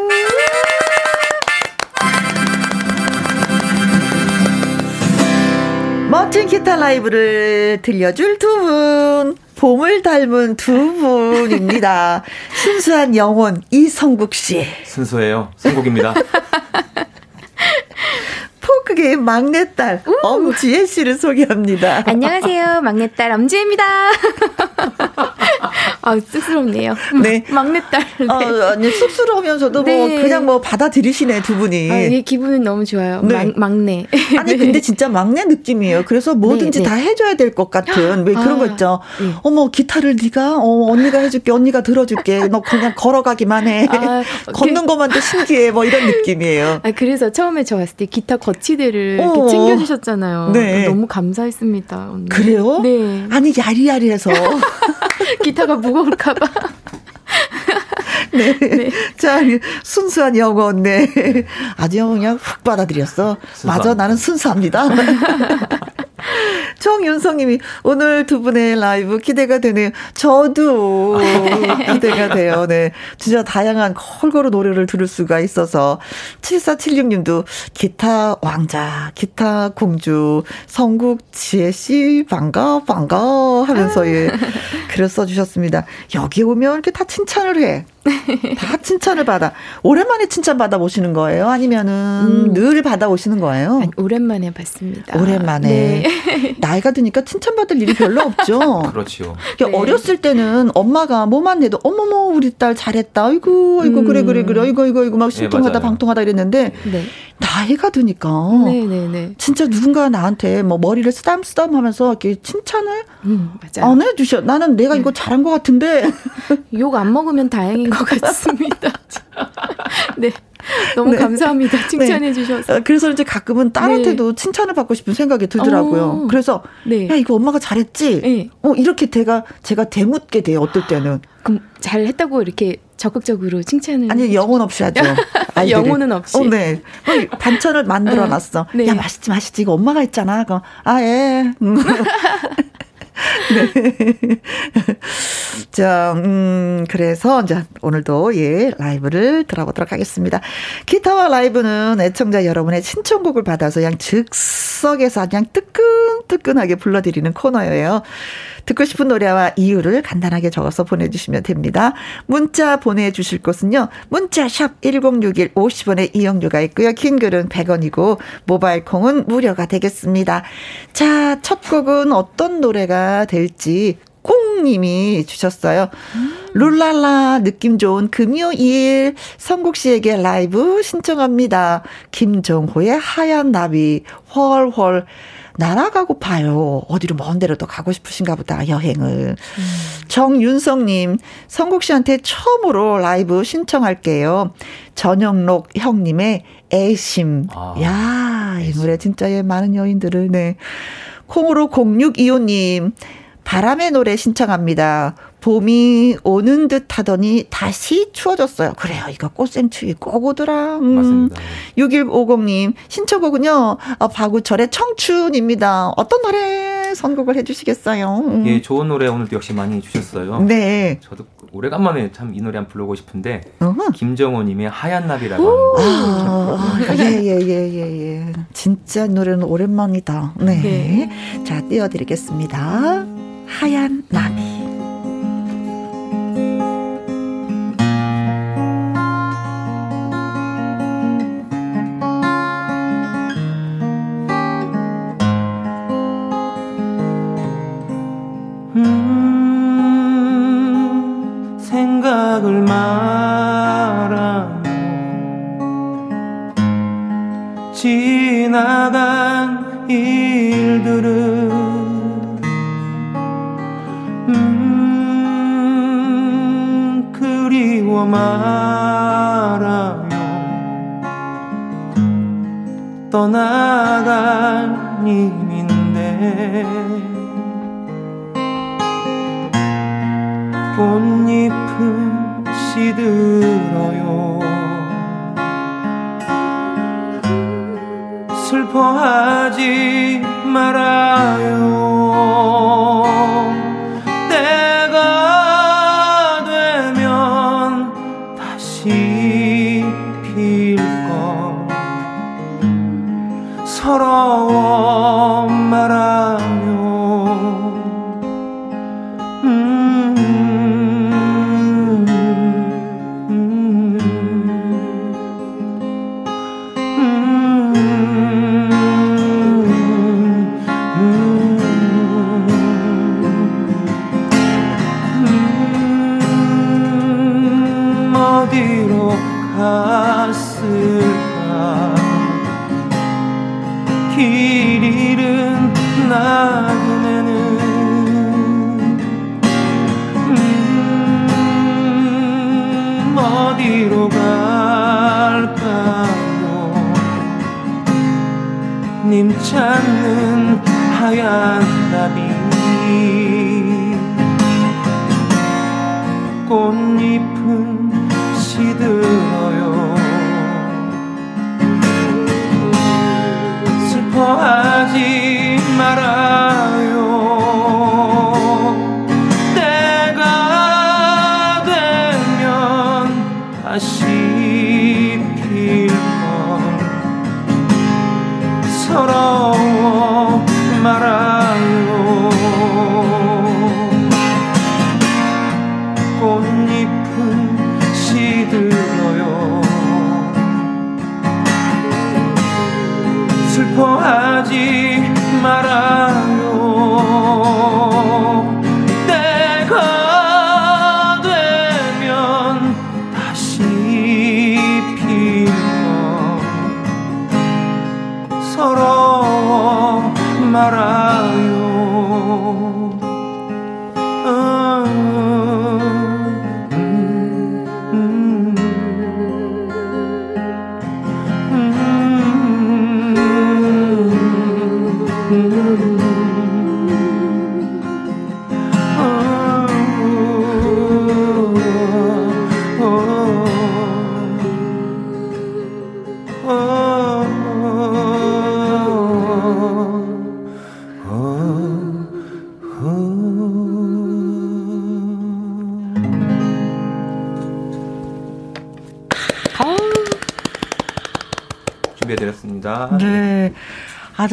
기타 라이브를 들려줄 두 분. 봄을 닮은 두 분입니다. 순수한 영혼 이성국 씨. 순수해요. 성국입니다. 포크계의 막내딸 우! 엄지혜 씨를 소개합니다. 안녕하세요. 막내딸 엄지혜입니다. 아, 쑥스럽네요. 네. 막내딸. 네. 어, 아니, 쑥스러우면서도 뭐 네. 뭐 그냥 뭐 받아들이시네, 두 분이. 아, 예, 기분은 너무 좋아요. 네. 막, 막내. 아니, 근데 진짜 막내 느낌이에요. 그래서 뭐든지 네, 네. 다 해줘야 될 것 같은 왜 그런 아, 거 있죠. 네. 어머, 기타를 네가 어, 언니가 해줄게, 언니가 들어줄게. 너 그냥 걸어가기만 해. 아, 걷는 그, 것만도 신기해. 뭐 이런 느낌이에요. 아, 그래서 처음에 저 왔을 때 기타 거치대 를 어, 챙겨주셨잖아요. 네. 너무 감사했습니다. 언니. 그래요? 네. 아니, 야리야리해서. 기타가 무거울까봐. 네. 네. 자, 순수한 영어, 네. 아주 그냥 훅 받아들였어. 맞아, 나는 순수합니다. 정윤성님이 오늘 두 분의 라이브 기대가 되네요. 저도 기대가 돼요. 네. 진짜 다양한 콜고루 노래를 들을 수가 있어서 7476님도 기타 왕자, 기타 공주, 성국 지혜 씨 반가 반가 하면서 예 글을 써주셨습니다. 여기 오면 이렇게 다 칭찬을 해. 다 칭찬을 받아. 오랜만에 칭찬 받아 보시는 거예요? 아니면은 음. 늘 받아 오시는 거예요? 아니, 오랜만에 받습니다. 오랜만에. 네. 나이가 드니까 칭찬 받을 일이 별로 없죠. 그렇죠. 네. 어렸을 때는 엄마가 뭐만 내도 어머머 우리 딸 잘했다. 아이고 아이고 음. 그래 그래 그래. 이거 이거 이거 막 신통하다 네, 방통하다 이랬는데 네. 나이가 드니까 네네네. 진짜 누군가 나한테 뭐 머리를 쓰담쓰담 하면서 이렇게 칭찬을 음, 안 해주셔. 나는 내가 이거 잘한 것 같은데 욕 안 먹으면 다행인 것 같습니다. 네. 너무 네. 감사합니다. 네. 칭찬해 네. 주셔서. 아, 그래서 이제 가끔은 딸한테도 네. 칭찬을 받고 싶은 생각이 들더라고요. 어. 그래서 네. 야 이거 엄마가 잘했지. 네. 어 이렇게 제가 제가 대묻게 돼요. 어떨 때는. 그럼 잘했다고 이렇게 적극적으로 칭찬을 아니 영혼 없이 하죠. 영혼은 없이. 어, 네. 어, 반찬을 만들어 놨어. 네. 야 맛있지 맛있지 이거 엄마가 했잖아. 아 예. 음. 네. 자, 음, 그래서 이제 오늘도 예, 라이브를 들어보도록 하겠습니다. 기타와 라이브는 애청자 여러분의 신청곡을 받아서 그냥 즉석에서 그냥 뜨끈뜨끈하게 불러드리는 코너예요. 듣고 싶은 노래와 이유를 간단하게 적어서 보내주시면 됩니다. 문자 보내주실 곳은요. 문자샵 1061 50원의 이용료가 있고요. 긴 글은 100원이고 모바일 콩은 무료가 되겠습니다. 자, 첫 곡은 어떤 노래가 될지 꽁님이 주셨어요. 음. 룰랄라 느낌 좋은 금요일 성국 씨에게 라이브 신청합니다. 김정호의 하얀 나비 헐헐 날아가고 봐요. 어디로 먼 데로 또 가고 싶으신가 보다, 여행을. 음. 정윤성님, 성국 씨한테 처음으로 라이브 신청할게요. 전영록 형님의 애심. 아, 야, 이 노래 진짜 예, 많은 여인들을, 네. 콩으로 0625님, 바람의 노래 신청합니다. 봄이 오는 듯 하더니 다시 추워졌어요. 그래요. 이거 꽃샘추위 꼭 오더라. 음. 맞습니다. 6150님, 신청곡은요, 어, 바구철의 청춘입니다. 어떤 노래 선곡을 해주시겠어요? 음. 예, 좋은 노래 오늘도 역시 많이 주셨어요. 네. 저도 오래간만에 참 이 노래 한번 불러보고 싶은데, 김정호님의 하얀 나비라고 아, 예, 예, 예, 예, 예. 진짜 노래는 오랜만이다. 네. 네. 자, 띄워드리겠습니다. 하얀 나비. 떠나갈 님인데 꽃잎은 시들어요. 슬퍼하지 말아요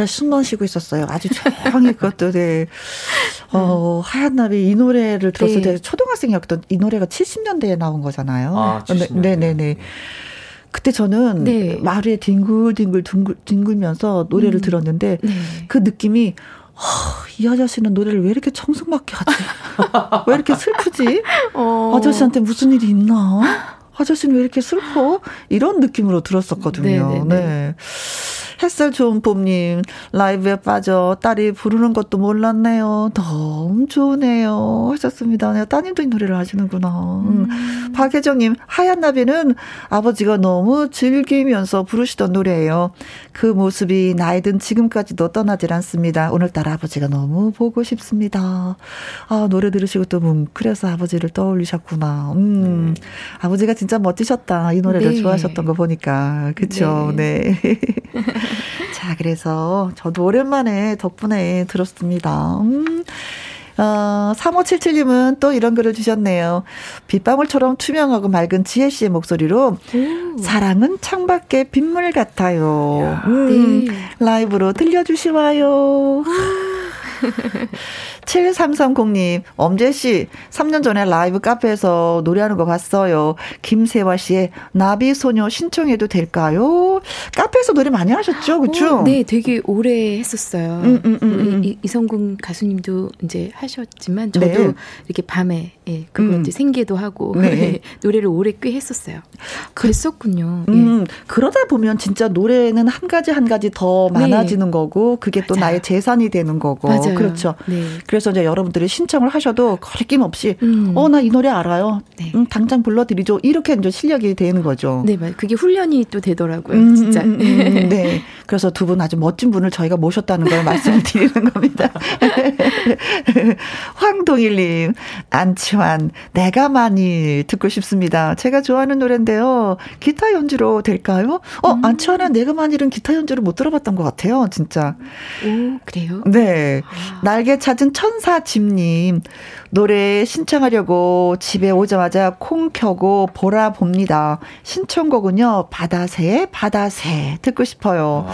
아주 숨만 쉬고 있었어요. 아주 조용히 그것도 네. 어, 하얀 나비 이 노래를 들었을 네. 때 초등학생이었던 이 노래가 70년대에 나온 거잖아요. 아, 70년대. 네, 네, 네. 그때 저는 네. 마루에 뒹굴뒹굴 뒹굴, 뒹굴면서 노래를 음. 들었는데 네. 그 느낌이 어, 이 아저씨는 노래를 왜 이렇게 청승맞게 하지? 왜 이렇게 슬프지? 어. 아저씨한테 무슨 일이 있나? 아저씨는 왜 이렇게 슬퍼? 이런 느낌으로 들었었거든요. 네네네. 네. 햇살 좋은 봄님, 라이브에 빠져 딸이 부르는 것도 몰랐네요. 너무 좋으네요. 하셨습니다. 네, 따님도 이 노래를 하시는구나. 음. 박혜정님, 하얀 나비는 아버지가 너무 즐기면서 부르시던 노래예요. 그 모습이 나이 든 지금까지도 떠나질 않습니다. 오늘따라 아버지가 너무 보고 싶습니다. 아, 노래 들으시고 또 뭉클해서 아버지를 떠올리셨구나. 음, 네. 아버지가 진짜 멋지셨다. 이 노래를 네. 좋아하셨던 거 보니까. 그쵸. 네. 네. 자, 그래서 저도 오랜만에 덕분에 들었습니다. 음. 어, 3577님은 또 이런 글을 주셨네요. 빗방울처럼 투명하고 맑은 지혜 씨의 목소리로 오. 사랑은 창밖에 빗물 같아요. 음, 네. 라이브로 들려주시와요. 7330님, 엄재씨, 3년 전에 라이브 카페에서 노래하는 거 봤어요. 김세화 씨의 나비소녀 신청해도 될까요? 카페에서 노래 많이 하셨죠? 그쵸? 어, 네, 되게 오래 했었어요. 음, 음, 음, 음. 이, 이성군 가수님도 이제 하셨지만, 저도 네. 이렇게 밤에 예, 그것도 음. 생계도 하고 네. 노래를 오래 꽤 했었어요. 그랬었군요. 예. 음, 그러다 보면 진짜 노래는 한 가지 한 가지 더 네. 많아지는 네. 거고 그게 맞아요. 또 나의 재산이 되는 거고 맞아요. 그렇죠. 네. 그래서 이제 여러분들이 신청을 하셔도 거리낌 없이 음. 어나 이 노래 알아요. 네. 음, 당장 불러드리죠. 이렇게 이제 실력이 되는 거죠. 네, 맞아요. 그게 훈련이 또 되더라고요. 음, 진짜. 음, 네. 그래서 두 분 아주 멋진 분을 저희가 모셨다는 걸 말씀을 드리는 겁니다. 황동일님, 안치 환, 내가 많이 듣고 싶습니다. 제가 좋아하는 노래인데요. 기타 연주로 될까요? 어, 음. 안치환은 내가 많이는 기타 연주를 못 들어봤던 것 같아요, 진짜. 오, 그래요? 네. 아. 날개 찾은 천사 집님, 노래 신청하려고 집에 오자마자 콩 켜고 보라 봅니다. 신청곡은요, 바다새, 바다새 듣고 싶어요.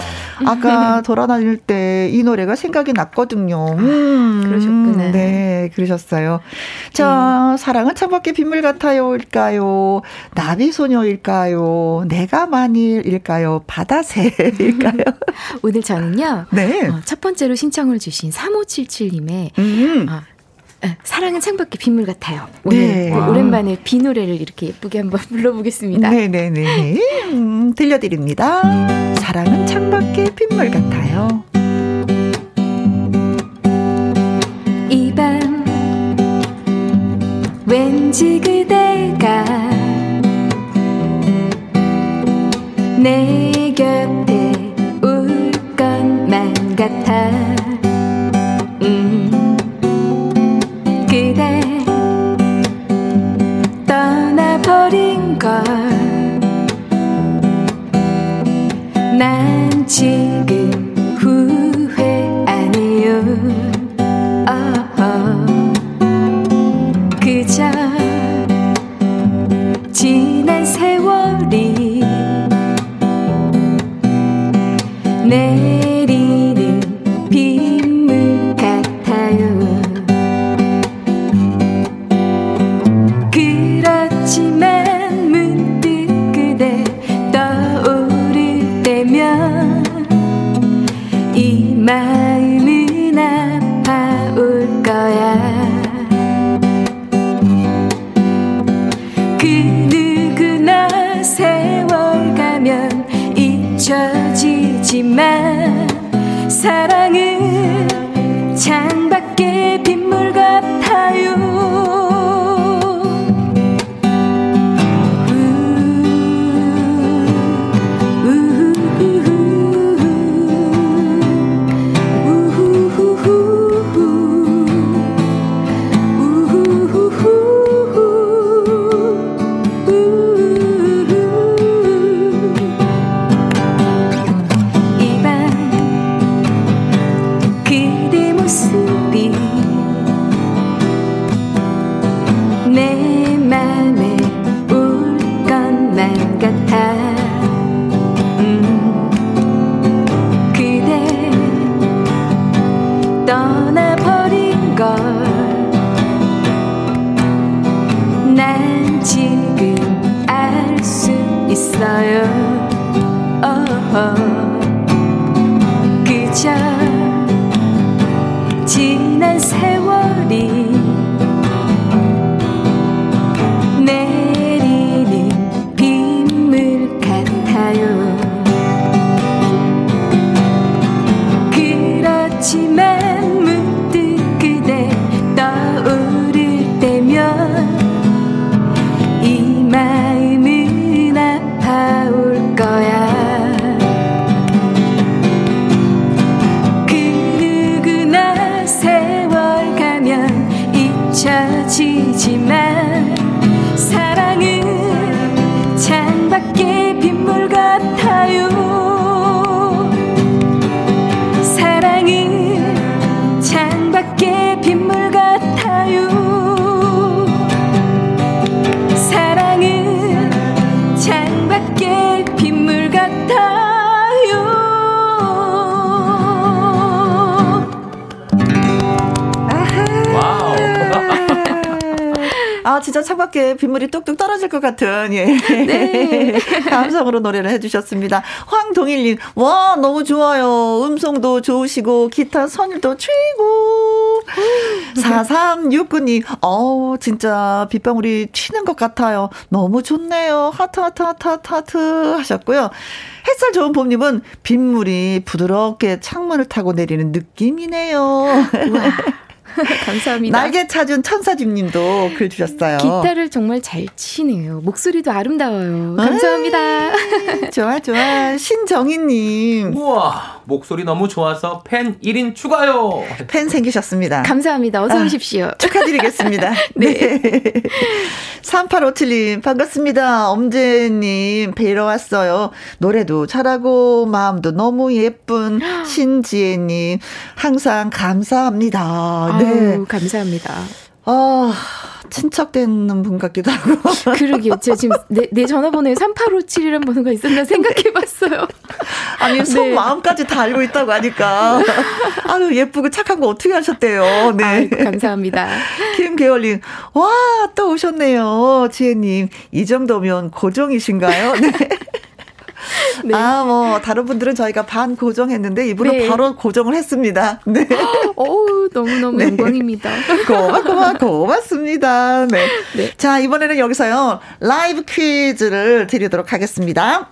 아. 아까 돌아다닐 때 이 노래가 생각이 났거든요. 아, 음, 그러셨구나. 네, 그러셨어요. 자, 음. 사랑은 창밖에 빗물 같아요일까요? 나비소녀일까요? 내가 만일일까요? 바다새일까요? 오늘 저는요, 네. 어, 첫 번째로 신청을 주신 3577님의 음. 어, 예, 사랑은 창밖에 빗물 같아요. 오늘 네. 오랜만에 비 노래를 이렇게 예쁘게 한번 불러보겠습니다. 네네네. 네, 네. 음, 들려드립니다. 사랑은 창밖에 빗물 같아요. 이 밤 왠지 그대가 내 곁에 걸. 난 지금 떨어질 것 같은, 예. 네. 감성으로 노래를 해주셨습니다. 황동일님, 와, 너무 좋아요. 음성도 좋으시고, 기타 선율도 최고. 4369님, 어우, 진짜 빗방울이 튀는 것 같아요. 너무 좋네요. 하트, 하트, 하트, 하트, 하트 하셨고요. 햇살 좋은 봄님은 빗물이 부드럽게 창문을 타고 내리는 느낌이네요. 감사합니다. 날개 찾은 천사집님도 글 주셨어요. 기타를 정말 잘 치네요. 목소리도 아름다워요. 감사합니다. 아이, 좋아, 좋아. 신정희님. 우와, 목소리 너무 좋아서 팬 1인 추가요. 팬 생기셨습니다. 감사합니다. 어서 아, 오십시오. 아, 축하드리겠습니다. 네. 네. 3857님, 반갑습니다. 엄재님, 뵈러 왔어요. 노래도 잘하고, 마음도 너무 예쁜 신지혜님, 항상 감사합니다. 아, 네. 감사합니다. 아, 친척되는 분 같기도 하고. 그러게요. 제가 지금 내, 내 전화번호에 3857이라는 번호가 있었나 생각해 봤어요. 아니, 속 네. 마음까지 다 알고 있다고 하니까. 아유, 예쁘고 착한 거 어떻게 하셨대요. 네. 아이고, 감사합니다. 김계월님, 와, 또 오셨네요. 지혜님, 이 정도면 고정이신가요? 네. 네. 아, 뭐, 다른 분들은 저희가 반 고정했는데, 이분은 네. 바로 고정을 했습니다. 네. 어우, 너무너무 네. 영광입니다. 고마, 고마, 고맙습니다. 네. 네. 자, 이번에는 여기서요, 라이브 퀴즈를 드리도록 하겠습니다.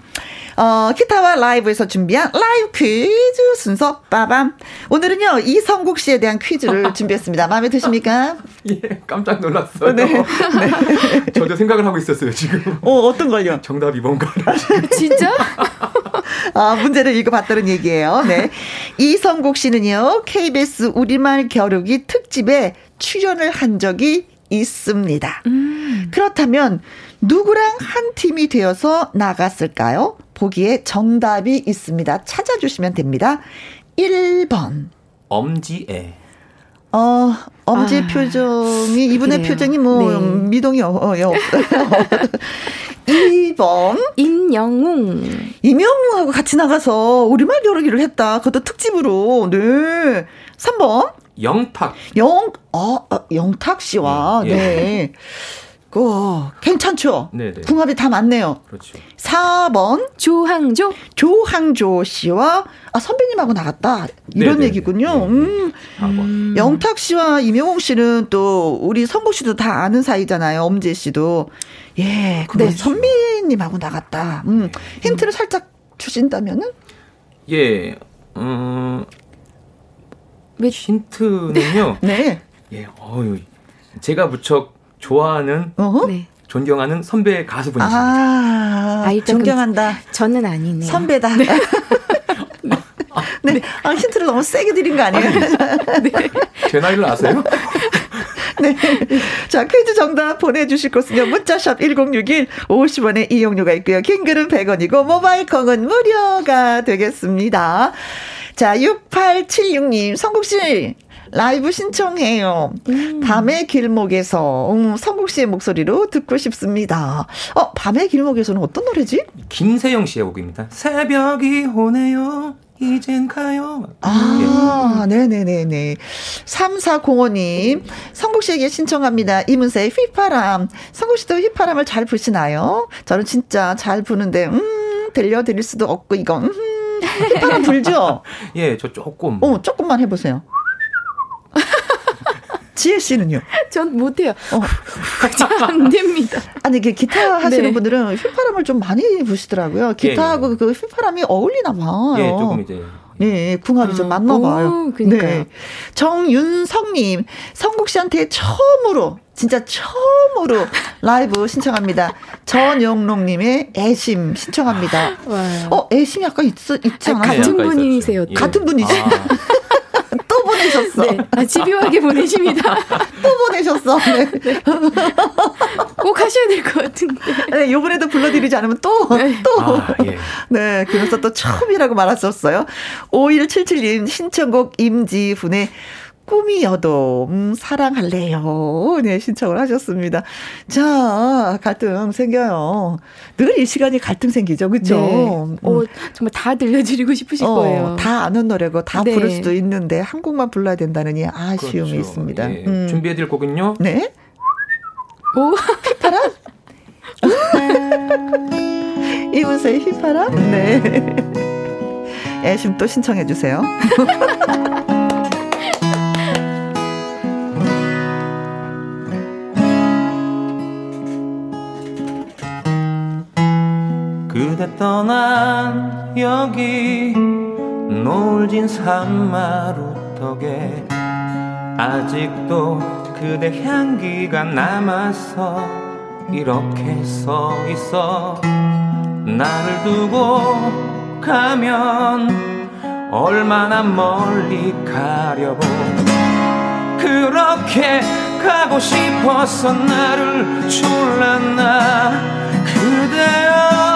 어, 기타와 라이브에서 준비한 라이브 퀴즈 순서 빠밤. 오늘은요, 이성국 씨에 대한 퀴즈를 준비했습니다. 마음에 드십니까? 예, 깜짝 놀랐어요. 네. 네. 저도 생각을 하고 있었어요, 지금. 어, 어떤 걸요? 정답 이번가 진짜? 아, 문제를 읽어봤다는 얘기예요. 네. 이성국 씨는요, KBS 우리말 겨루기 특집에 출연을 한 적이 있습니다. 음. 그렇다면 누구랑 한 팀이 되어서 나갔을까요? 보기에 정답이 있습니다. 찾아주시면 됩니다. 1번. 엄지애. 어, 엄지 아, 표정이, 이분의 그래요. 표정이 뭐, 네. 미동이 없어요. 2번. 임영웅. 임영웅하고 같이 나가서 우리말 겨루기를 했다. 그것도 특집으로. 네. 3번. 영탁. 영, 어, 어 영탁 씨와, 예. 네. 네. 그 괜찮죠? 네네. 궁합이 다 맞네요. 그렇죠. 4번 조항조 조항조 씨와 아 선배님하고 나갔다 이런 네네. 얘기군요. 네. 음. 음. 영탁 씨와 임영웅 씨는 또 우리 성국 씨도 다 아는 사이잖아요. 엄재 씨도 예, 네. 선배님하고 나갔다. 음. 힌트를 살짝 주신다면은 예, 음, 힌트는요. 네. 예, 어유 제가 무척 좋아하는 네. 존경하는 선배 가수분이십니다. 아, 아 존경한다. 저는 아니네요. 선배다. 네. 네. 아, 힌트를 너무 세게 드린 거 아니에요? 네. 제 나이를 아세요? 네. 자, 퀴즈 정답 보내주실 곳은요. 문자샵 1061 50원의 이용료가 있고요. 킹글은 100원이고 모바일 콩은 무료가 되겠습니다. 자, 6876님, 성국씨, 라이브 신청해요. 음. 밤의 길목에서 음, 성국 씨의 목소리로 듣고 싶습니다. 어, 밤의 길목에서는 어떤 노래지? 김세영 씨의 곡입니다. 새벽이 오네요. 이젠 가요. 아, 네. 네네네네. 3405님, 성국 씨에게 신청합니다. 이문세의 휘파람. 성국 씨도 휘파람을 잘 부시나요? 저는 진짜 잘 부는데, 음, 들려드릴 수도 없고, 이거, 음, 휘파람 불죠? 예, 저 조금. 어, 조금만 해보세요. 지혜 씨는요? 전 못해요. 어. 안 됩니다. 아니, 이게 기타 하시는 네. 분들은 휘파람을 좀 많이 부시더라고요. 기타하고 예, 예. 그 휘파람이 어울리나 봐요. 예, 조금 이제. 네, 궁합이 아, 좀 맞나 봐요. 오, 네. 정윤성님, 성국 씨한테 처음으로, 진짜 처음으로 라이브 신청합니다. 전영롱님의 애심 신청합니다. 와. 어, 애심이 아까 있, 있지 않아요? 같은 분이세요. 예. 같은 분이지. 아. 또 보내셨어. 네. 아, 집요하게 보내십니다. 또 보내셨어. 네. 네. 꼭 하셔야 될 것 같은데. 네, 요번에도 불러드리지 않으면 또, 네. 또. 아, 예. 네, 그래서 또 처음이라고 말하셨어요. 5177님 신청곡 임지훈의 꿈이어도 음, 사랑할래요. 네, 신청을 하셨습니다. 자, 갈등 생겨요. 늘 이 시간이 갈등 생기죠. 그렇죠? 네. 음. 어, 정말 다 들려드리고 싶으실 어, 거예요. 다 아는 노래고 다 네. 부를 수도 있는데 한 곡만 불러야 된다는 이 아쉬움이 그렇죠. 있습니다. 예. 음. 준비해 드릴 곡은요. 네. 오, 휘파람? 이문세의 휘파람? 네. 애심 또 신청해 주세요. 그대 떠난 여기 노을진 산마루 덕에 아직도 그대 향기가 남아서 이렇게 서 있어. 나를 두고 가면 얼마나 멀리 가려고. 그렇게 가고 싶어서 나를 졸랐나 그대여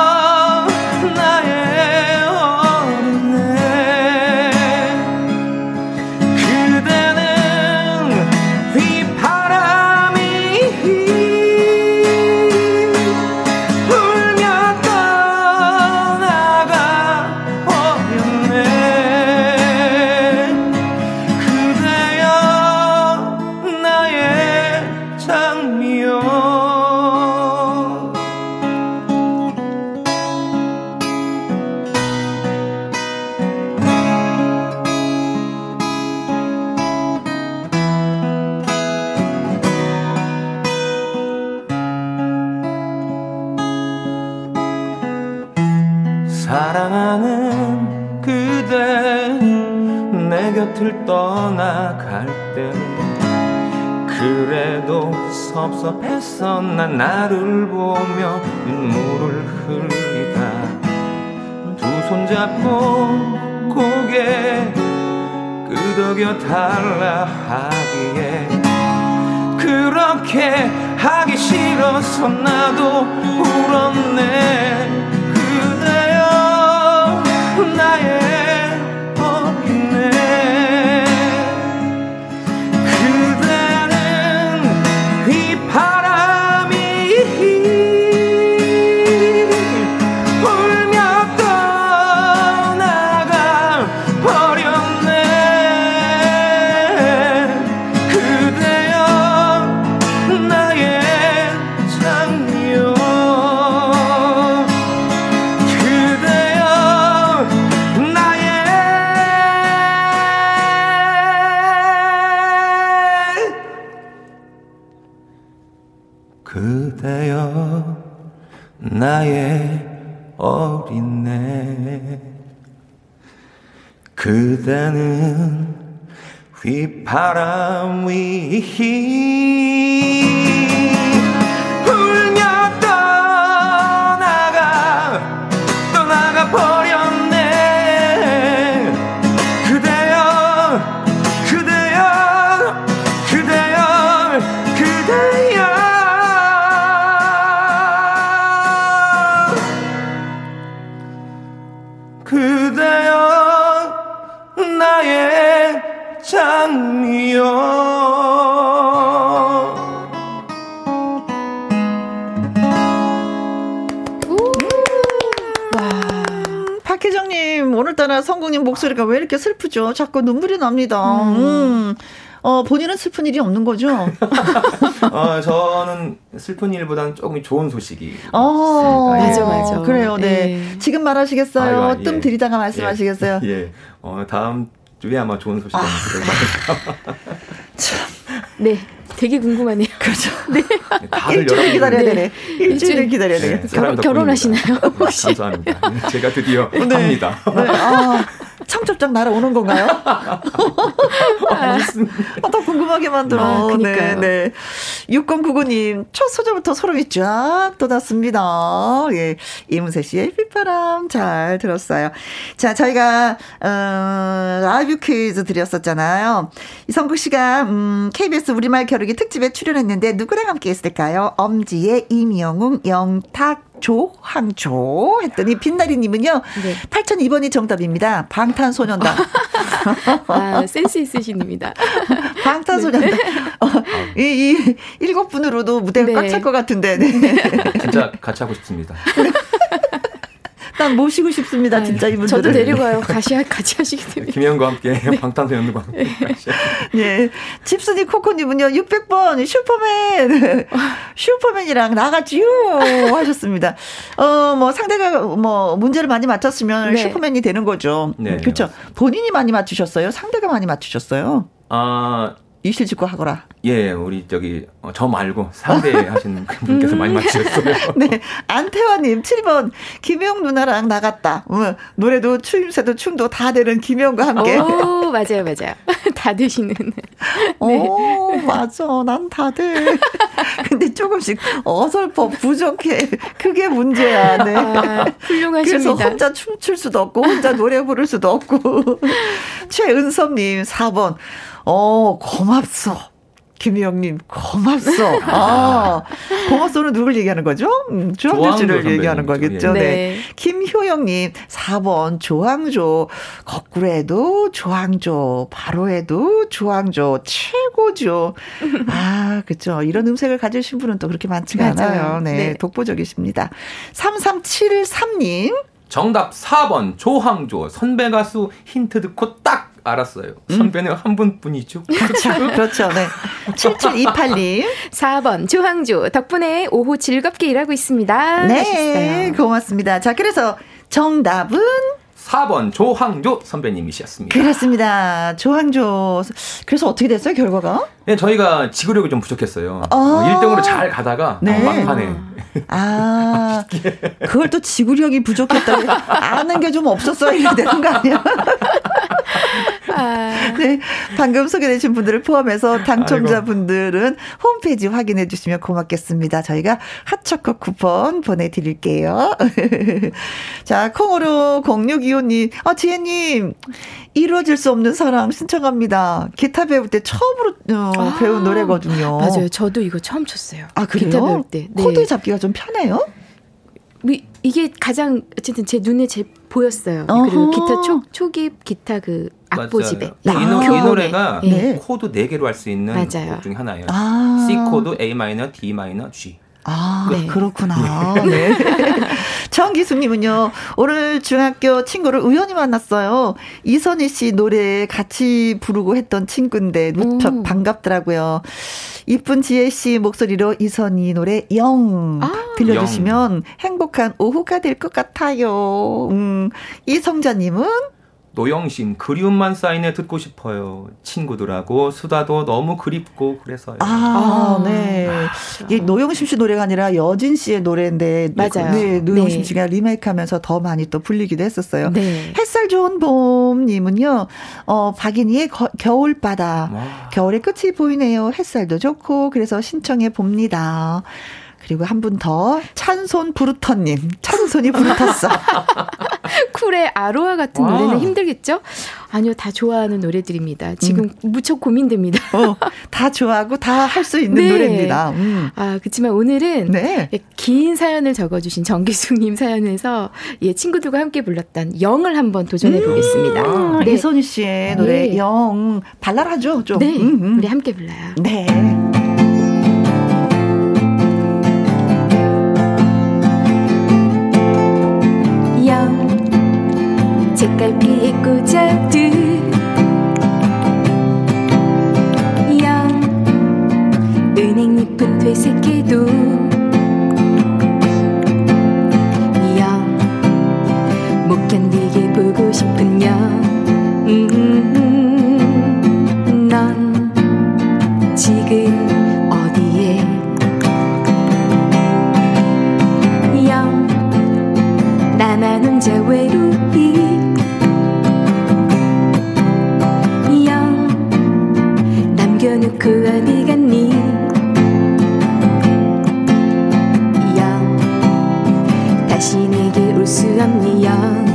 섭섭했어. 난 나를 보며 눈물을 흘리다. 두 손 잡고 고개 끄덕여 달라 하기에. 그렇게 하기 싫어서 나도 울었네. 그대여 나의 나의 슬프죠? 자꾸 눈물이 납니다. 음. 음. 어, 본인은 슬픈 일이 없는 거죠? 어, 저는 슬픈 일보다는 조금 좋은 소식이. 어, 예. 맞아, 맞아. 그래요, 네. 네. 지금 말하시겠어요? 아유, 아, 뜸 예. 들이다가 말씀하시겠어요? 예. 예. 어, 다음 주에 아마 좋은 소식이 아. 참. 네. 되게 궁금하네요. 그렇죠. 네. 일주일 기다려야 네. 되네. 일주일을 기다려야 네. 결혼, 결혼하시나요? 혹시? 감사합니다. 제가 드디어 네. 합니다. 네. 아, 청첩장 날아오는 건가요? 아, 더 궁금하게 만들어. 아, 네, 네. 6099님, 첫 소절부터 소름이 쫙 돋았습니다. 예. 이문세 씨의 휘파람 잘 들었어요. 자, 저희가, 어, 라이브 퀴즈 드렸었잖아요. 이성국 씨가, 음, KBS 우리말 겨루기 특집에 출연했는데 누구랑 함께 했을까요? 엄지의 임영웅, 영탁, 조항조 했더니 빛나리님은요. 네. 8002번이 정답입니다. 방탄소년단. 아, 센스 있으신입니다. 방탄소년단. 네. 어, 이, 이 일곱 분으로도 무대가 네. 꽉찰 것 같은데. 네. 진짜 같이 하고 싶습니다. 난 모시고 싶습니다. 진짜 이분들. 저도 데려가요. 같이 같이 하시기 때문에. 김현과 함께 네. 방탄소년단과 함께. 네. 집순이 코코님은요. 600번 슈퍼맨 슈퍼맨이랑 나가지요 하셨습니다. 어 뭐 상대가 뭐 문제를 많이 맞췄으면 네. 슈퍼맨이 되는 거죠. 네. 그렇죠. 본인이 많이 맞추셨어요. 상대가 많이 맞추셨어요. 아 이실직고 하거라. 예, 우리 저기 어, 저 말고 상대 하시는 분께서 음. 많이 맞추셨어요. 네, 안태환님 7번 김영 누나랑 나갔다. 어, 노래도 추임새도 춤도 다 되는 김영과 함께. 오, 맞아요, 맞아요. 다 되시는. 네. 오, 맞아, 난 다 돼. 근데 조금씩 어설퍼 부족해. 그게 문제야. 네. 아, 훌륭하십니다. 그래서 혼자 춤출 수도 없고 혼자 노래 부를 수도 없고. 최은섭님 4번. 어, 고맙소. 김희영님, 고맙소. 아, 고맙소는 누굴 얘기하는 거죠? 음, 조항조 씨를 얘기하는 거겠죠. 네. 네. 김효영님, 4번, 조항조. 거꾸로 해도 조항조, 바로 해도 조항조, 최고죠. 아, 그죠. 이런 음색을 가지신 분은 또 그렇게 많지가 않아요. 네, 네. 독보적이십니다. 3373님. 정답 4번, 조항조. 선배 가수 힌트 듣고 딱 알았어요. 음? 선배는 한 분뿐이죠. 그렇죠. 그렇죠. 네. 7728님. 4번 조항주 덕분에 오후 즐겁게 일하고 있습니다. 네. 하셨어요. 고맙습니다. 자, 그래서 정답은 4번 조항조 선배님이셨습니다. 그렇습니다. 조항조. 그래서 어떻게 됐어요, 결과가? 네, 저희가 지구력이 좀 부족했어요. 아~ 어, 1등으로 잘 가다가 네. 막판에. 아, 그걸 또 지구력이 부족했다고 아는 게 좀 없었어야 되는 거 아니야? 아. 네. 방금 소개되신 분들을 포함해서 당첨자분들은 홈페이지 확인해 주시면 고맙겠습니다. 저희가 핫초코 쿠폰 보내드릴게요. 자, 콩으로 0625님, 아, 지혜님, 이루어질 수 없는 사랑 신청합니다. 기타 배울 때 처음으로 어, 아, 배운 노래거든요. 맞아요. 저도 이거 처음 쳤어요. 아, 그래요? 기타 배울 때. 네. 코드 잡기가 좀 편해요? 이게 가장 어쨌든 제 눈에 제 보였어요. 어허. 그리고 기타 초, 초기 기타 그 악보집에. 네. 이, 노, 이, 노래가 네. 코드 4 개로 할 수 있는 맞아요. 곡 중에 하나예요. 아. C 코드, A 마이너, D 마이너, G. 아, 네. 그렇구나. 네. 정 기수님은요, 오늘 중학교 친구를 우연히 만났어요. 이선희 씨 노래 같이 부르고 했던 친구인데, 무척 오. 반갑더라고요. 이쁜 지혜 씨 목소리로 이선희 노래 영 아, 들려주시면 영. 행복한 오후가 될 것 같아요. 음, 이성자님은 노영심 그리움만 쌓이네 듣고 싶어요. 친구들하고 수다도 너무 그립고 그래서요. 아, 아 네. 이게 노영심 씨 노래가 아니라 여진 씨의 노래인데 맞아요. 네, 노영심 네. 씨가 리메이크하면서 더 많이 또 불리기도 했었어요. 네. 햇살 좋은 봄님은요. 어 박인희의 거, 겨울바다. 와. 겨울의 끝이 보이네요. 햇살도 좋고 그래서 신청해 봅니다. 그리고 한 분 더 찬손 부르터님 찬손이 부르텄어 쿨의 아로하 같은 와. 노래는 힘들겠죠? 아니요 다 좋아하는 노래들입니다. 지금 음. 무척 고민됩니다. 어, 다 좋아하고 다 할 수 있는 네. 노래입니다. 음. 아 그렇지만 오늘은 네. 예, 긴 사연을 적어주신 정기숙님 사연에서 예 친구들과 함께 불렀던 영을 한번 도전해 보겠습니다. 음. 네. 이선희 씨의 노래 네. 영 발랄하죠 좀. 네 음, 음. 우리 함께 불러요. 네. 책갈피에 꽂아둔 영 은행잎은 되새겨도 영 못 견디게 보고 싶은 영. 음, 넌 지금 어디 갔니? 영 다시 내게 올 수 없니 영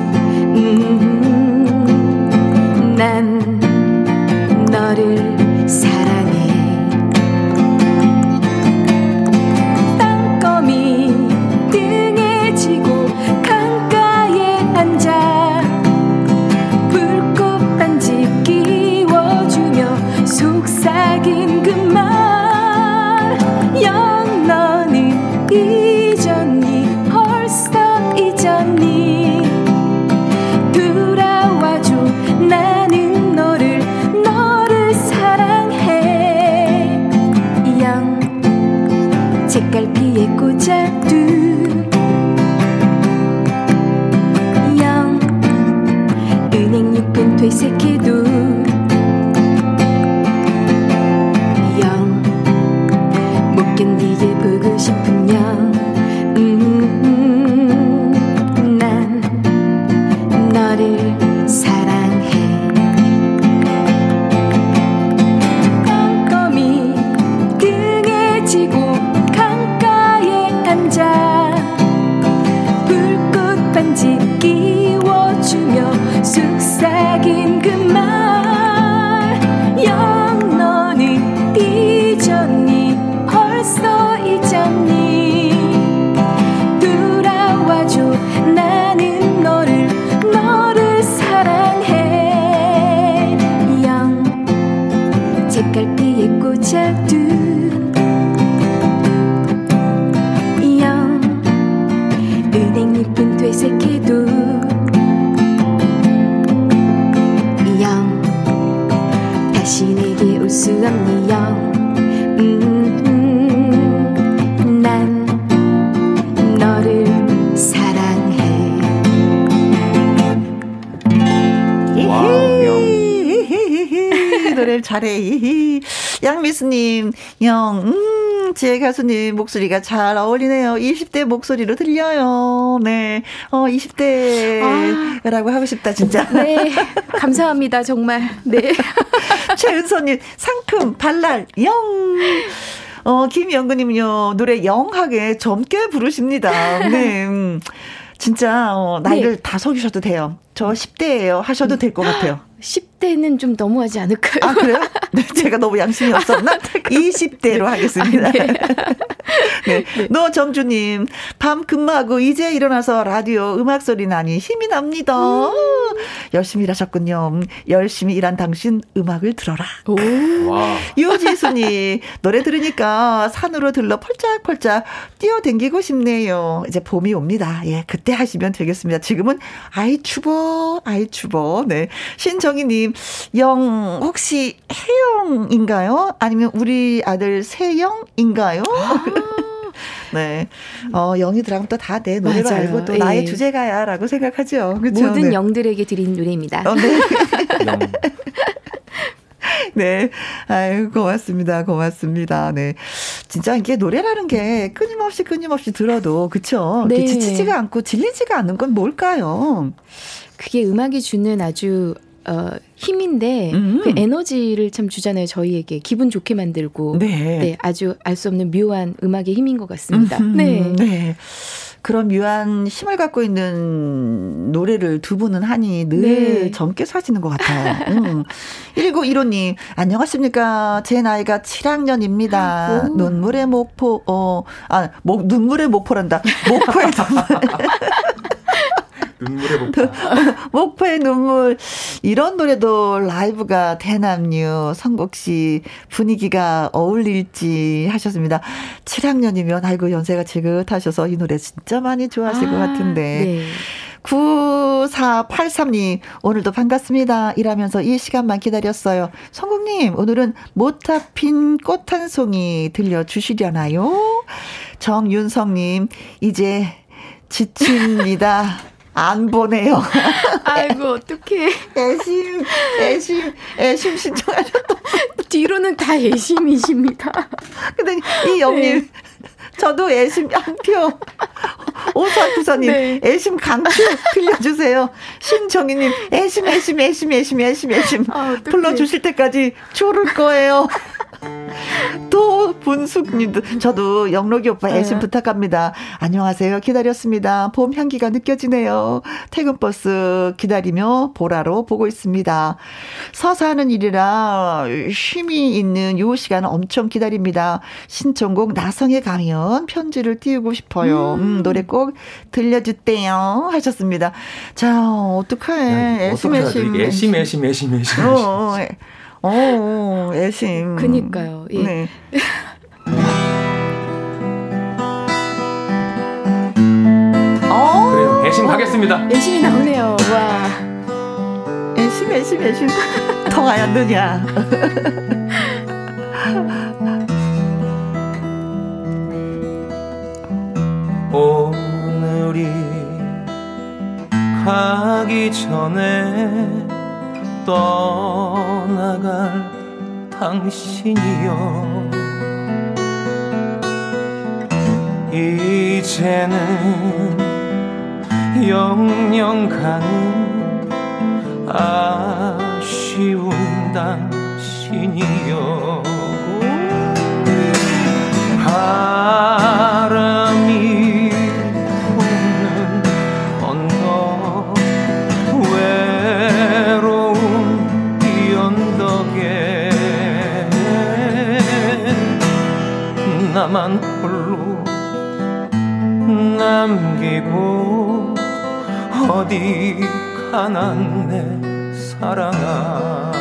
잘해. 양미수님, 영, 음, 제 가수님 목소리가 잘 어울리네요. 20대 목소리로 들려요. 네. 어, 20대라고 아. 하고 싶다, 진짜. 네. 감사합니다, 정말. 네. 최은서님, 상큼, 발랄, 영. 어, 김영근님요, 노래 영하게 젊게 부르십니다. 네. 음. 진짜, 어, 나이를 네. 다 속이셔도 돼요. 저 10대예요. 하셔도 될 것 같아요. 10대는 좀 너무하지 않을까요? 아, 그래요? 네, 제가 너무 양심이 없었나? 20대로 하겠습니다. 아, 네. 네. 네. 노정주님, 밤 근무하고 이제 일어나서 라디오 음악 소리 나니 힘이 납니다. 음. 열심히 일하셨군요. 열심히 일한 당신 음악을 들어라. 오. 유지순이, 노래 들으니까 산으로 들러 펄짝펄짝 뛰어댕기고 싶네요. 이제 봄이 옵니다. 예, 그때 하시면 되겠습니다. 지금은 아이 추워, 아이 추워. 네. 신청 정희님, 영, 혹시 혜영 인가요? 아니면 우리 아들 세영인가요? 아. 네. 어, 영이 들어가면 또 다 내 노래로 맞아요. 알고 또 예. 나의 주제가야 라고 생각하죠. 그렇죠? 모든 네. 영들에게 드린 노래입니다. 어, 네. 네. 아유, 고맙습니다. 고맙습니다. 네. 진짜 이게 노래라는 게 끊임없이 끊임없이 들어도, 그쵸? 네. 지치지가 않고 질리지가 않는 건 뭘까요? 그게 음악이 주는 아주 어, 힘인데 음. 그 에너지를 참 주잖아요 저희에게 기분 좋게 만들고 네, 네 아주 알 수 없는 묘한 음악의 힘인 것 같습니다. 음, 네. 네. 그런 묘한 힘을 갖고 있는 노래를 두 분은 하니 늘 네. 젊게 사시는 것 같아요. 음. 1915님, 안녕하십니까. 제 나이가 7학년입니다. 오. 눈물의 목포, 어, 아, 목, 눈물의 목포란다. 목포의 눈물. 눈물의 목포. 목포의 눈물. 이런 노래도 라이브가 대남류 성국 씨 분위기가 어울릴지 하셨습니다. 7학년이면 아이고 연세가 지긋하셔서 이 노래 진짜 많이 좋아하실 아, 것 같은데. 네. 9483님, 오늘도 반갑습니다. 일하면서 이 시간만 기다렸어요. 성국님, 오늘은 못타 핀꽃 한 송이 들려주시려나요? 정윤성님, 이제 지칩니다. 안 보내요. 아이고, 어떡해. 애심, 애심, 애심 신청하셨다. 뒤로는 다 애심이십니다. 근데 이 영님, 네. 저도 애심 한 표. 오사구사님, 네. 애심 강추 들려주세요. 신정희님, 애심, 애심, 애심, 애심, 애심, 애심. 아, 불러주실 때까지 조를 거예요. 또 분숙님도 저도 영록이 오빠 애심 네. 부탁합니다. 안녕하세요. 기다렸습니다. 봄 향기가 느껴지네요. 퇴근 버스 기다리며 보라로 보고 있습니다. 서서 하는 일이라 쉼이 있는 요 시간 엄청 기다립니다. 신청곡 나성에 가면 편지를 띄우고 싶어요. 음, 음 노래 꼭 들려주대요 하셨습니다. 자 어떡해 애심 애심 애심 애심 애심 애심. 어, 어, 애심. 그니까요. 예. 네. 어. 그래요. 애심 가겠습니다. 애심이 나오네요. 와. 애심, 애심, 애심. 더 가야 느냐. 오늘이 가기 전에 떠나갈 당신이여. 이제는 영영 가는 아쉬운 당신이여. 바 나만 홀로 남기고 어디 가나 내 사랑아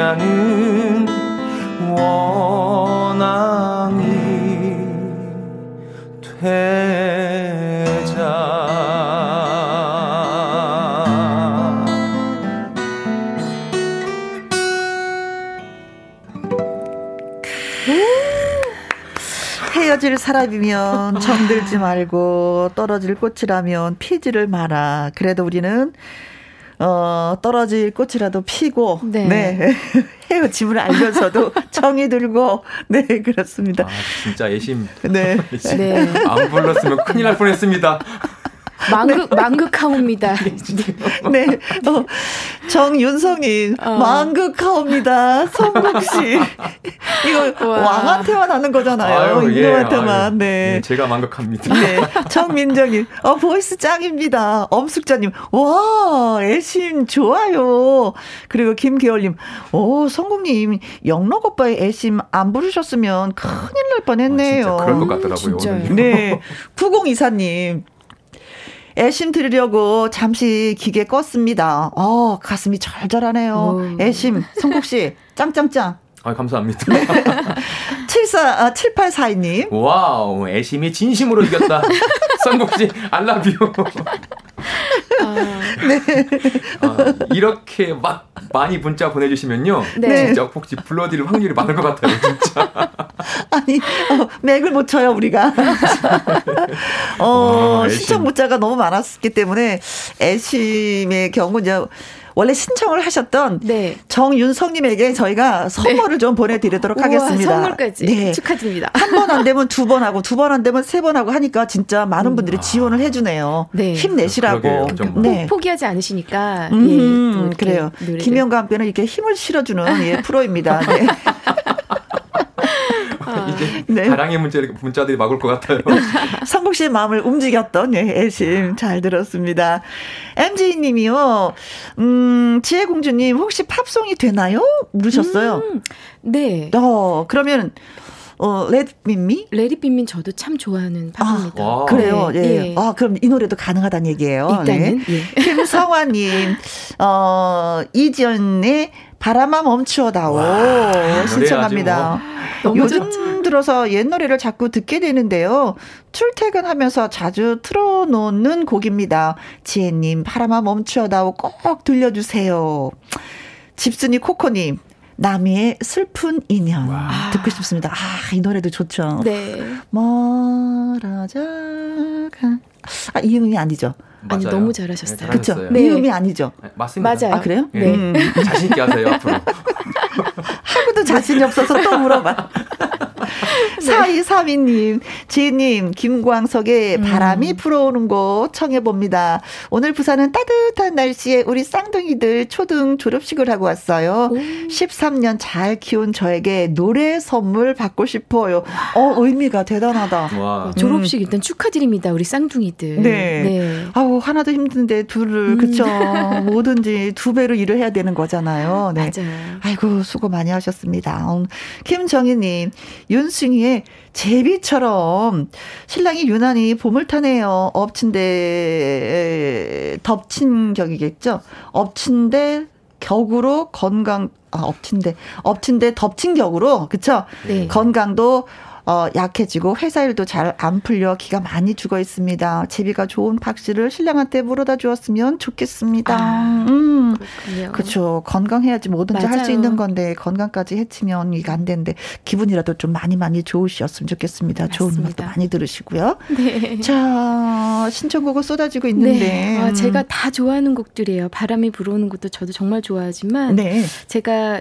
않은 원앙이 되자 헤어질 사람이면 정들지 말고 떨어질 꽃이라면 피지를 마라. 그래도 우리는 어, 떨어질 꽃이라도 피고, 네. 네. 헤어짐을 알면서도 정이 들고, 네, 그렇습니다. 아, 진짜 예심. 네. 네. 안 불렀으면 큰일 날 뻔 했습니다. 망극, 망극하옵니다. 네. 어, 정윤성님, 어. 망극하옵니다. 성국 씨. 이거 와. 왕한테만 하는 거잖아요. 인도한테만. 네. 네. 제가 망극합니다. 네. 정민정님, 어, voice 짱입니다. 엄숙자님, 와, 애심 좋아요. 그리고 김계월님, 오, 성국님, 영록 오빠의 애심 안 부르셨으면 큰일 날 뻔했네요. 아, 진짜 그럴 것 같더라고요. 음, 네. 9024님, 애심 들으려고 잠시 기계 껐습니다. 어, 가슴이 절절하네요. 애심, 성국 씨, 짱짱짱. 아, 감사합니다. 네. 74, 아, 7842님. wow, 애심이 진심으로 이겼다. 성국씨, I love you. 아, 네. 아, 이렇게 막 많이 문자 보내주시면요. 네. 진짜 혹시 불러드릴 확률이 많을 것 같아요, 진짜. 아니, 어, 맥을 못 쳐요, 우리가. 어, 아, 신청 문자가 너무 많았기 때문에 애심의 경우 이제 원래 신청을 하셨던 네. 정윤성님에게 저희가 선물을 네. 좀 보내드리도록 우와, 하겠습니다. 선물까지 네. 축하드립니다. 한 번 안 되면 두 번 하고 두 번 안 되면 세 번 하고 하니까 진짜 많은 분들이 음. 지원을 해주네요. 네. 힘내시라고. 네. 포기하지 않으시니까. 음, 예, 그래요. 김영과 함께는 이렇게 힘을 실어주는 예, 프로입니다. 네. 아. 이제 네. 다량의 문자, 문자들이 막을 것 같아요. 성국 씨의 마음을 움직였던 예, 애심 잘 들었습니다. MJ 님이요. 음, 지혜공주 님 혹시 팝송이 되나요? 물으셨어요. 음, 네. 어, 그러면 어, 레디빈미? 레디빈미 저도 참 좋아하는 팝입니다. 아, 그래요. 네. 예. 예. 아, 그럼 이 노래도 가능하다는 얘기예요. 일단은. 네. 예. 김성화님, 어, 이지연의 바람아 멈추어다오 와, 신청합니다. 뭐. 요즘 좋죠. 들어서 옛 노래를 자꾸 듣게 되는데요. 출퇴근하면서 자주 틀어놓는 곡입니다. 지혜님 바람아 멈추어다오 꼭 들려주세요. 집순이 코코님 남이의 슬픈 인연 와. 듣고 싶습니다. 아, 이 노래도 좋죠. 네. 멀어져가. 아, 이 음이 아니죠. 아니 너무 잘하셨어요. 네, 그렇죠. 네. 미음이 아니죠. 네, 맞습니다. 맞아요. 아 그래요? 네. 음. 자신 있게 하세요 앞으로. 하고도 자신이 없어서 또 물어봐. 사이사미님, 지님, 김광석의 음. 바람이 불어오는 곳 청해봅니다. 오늘 부산은 따뜻한 날씨에 우리 쌍둥이들 초등 졸업식을 하고 왔어요. 오. 13년 잘 키운 저에게 노래 선물 받고 싶어요. 어, 의미가 대단하다. 와. 어, 졸업식 일단 축하드립니다. 우리 쌍둥이들. 네. 네. 아우, 하나도 힘든데 둘을, 음. 그쵸. 뭐든지 두 배로 일을 해야 되는 거잖아요. 네. 맞아요. 아이고, 수고 많이 하셨습니다. 음, 김정희님, 윤 승희의 제비처럼 신랑이 유난히 봄을 타네요. 엎친데 덮친 격이겠죠. 엎친데 격으로 건강 아 엎친데 엎친데 덮친 격으로 그쵸? 네. 건강도 어, 약해지고 회사 일도 잘 안 풀려 기가 많이 죽어 있습니다. 제비가 좋은 박 씨를 신랑한테 물어다 주었으면 좋겠습니다. 아, 음. 그렇죠. 건강해야지 뭐든지 할 수 있는 건데 건강까지 해치면 이게 안 되는데 기분이라도 좀 많이 많이 좋으셨으면 좋겠습니다. 맞습니다. 좋은 음악도 많이 들으시고요. 네. 자, 신청곡을 쏟아지고 있는데 네. 아, 제가 다 좋아하는 곡들이에요. 바람이 불어오는 것도 저도 정말 좋아하지만 네. 제가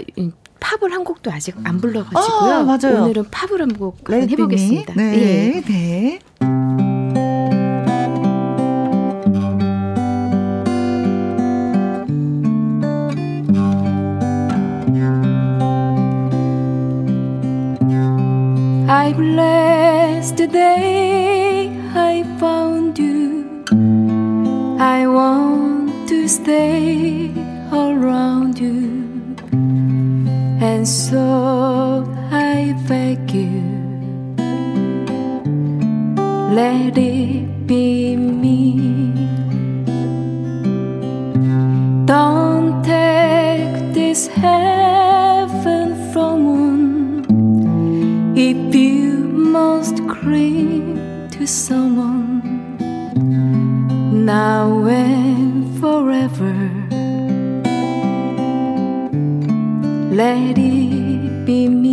팝을 한 곡도 아직 안 불러가지고요. 아, 맞아요. 오늘은 팝을 한 곡 해보겠습니다. 네, 예. 네. I bless the day I found you. I want to stay around you. And so I beg you, let it be me. Don't take this heaven from one if you must cling to someone now and let it be me.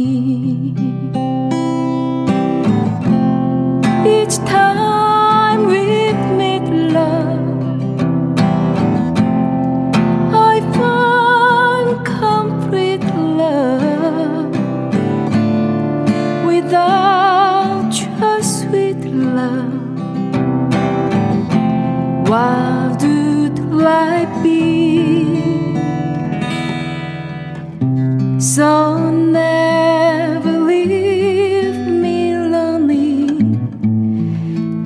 So never leave me lonely.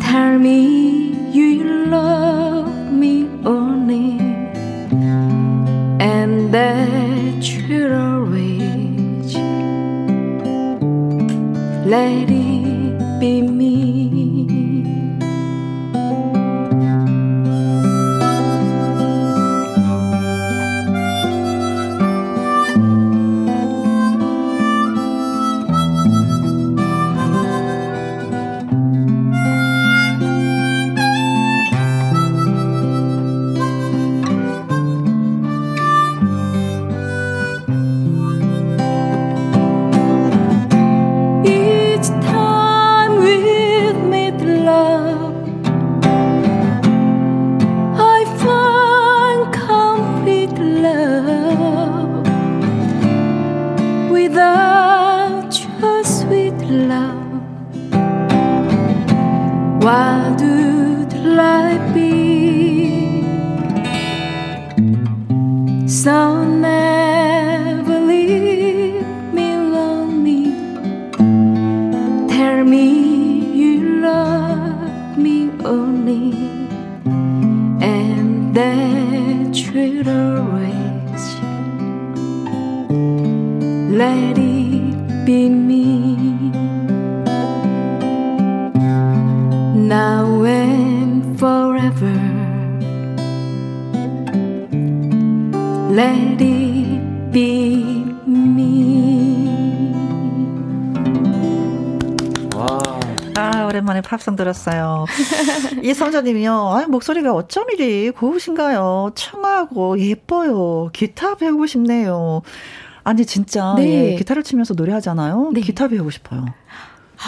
Tell me you love me only, and that you'll always let 이성자님이요. 아 목소리가 어쩜 이리 고우신가요? 청하고 예뻐요. 기타 배우고 싶네요. 아니 진짜 네. 예, 기타를 치면서 노래하잖아요. 네. 기타 배우고 싶어요.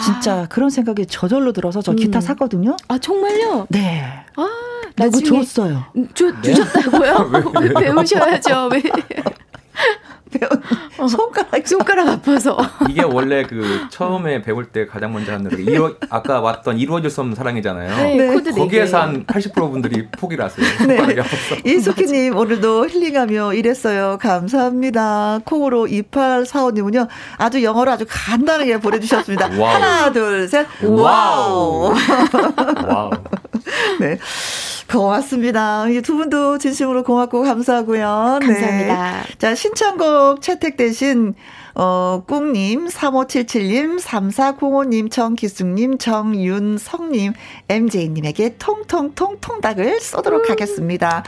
진짜 아. 그런 생각이 저절로 들어서 저 기타 음. 샀거든요. 아 정말요? 네. 아 누구 줬어요? 주, 주셨다고요? 네? 배우셔야죠. 왜? 어, 손가락 손가락 아파서 이게 원래 그 처음에 배울 때 가장 먼저 하는 노래 이루, 아까 왔던 이루어질 수 없는 사랑이잖아요. 네, 네. 거기에서 한 80% 분들이 포기를 하세요. 네. 이수키님 오늘도 힐링하며 일했어요. 감사합니다. 콩으로 2845님은요 아주 영어로 아주 간단하게 보내주셨습니다. Wow. 하나 둘 셋. Wow. Wow. 네. 고맙습니다. 두 분도 진심으로 고맙고 감사하고요. 네. 감사합니다. 자, 신청곡 채택되신 어, 꿍님, 3577님, 3405님, 정기숙님, 정윤성님, MJ님에게 통통통 통닭을 쏘도록 음. 하겠습니다.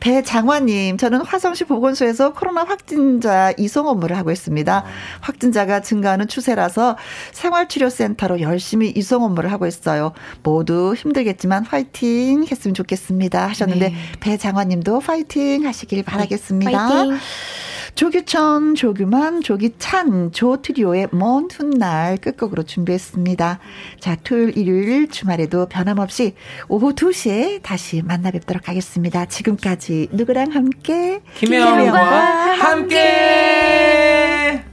배장화님, 저는 화성시 보건소에서 코로나 확진자 이송 업무를 하고 있습니다. 확진자가 증가하는 추세라서 생활치료센터로 열심히 이송 업무를 하고 있어요. 모두 힘들겠지만 화이팅 했으면 좋겠습니다. 하셨는데, 네. 배장화님도 화이팅 하시길 바라겠습니다. 화이팅. 조규천, 조규만, 조기찬, 조트리오의 먼 훗날 끝곡으로 준비했습니다. 자, 토요일, 일요일, 주말에도 변함없이 오후 2시에 다시 만나 뵙도록 하겠습니다. 지금까지 같이 누구랑 함께 김혜영과 함께. 함께.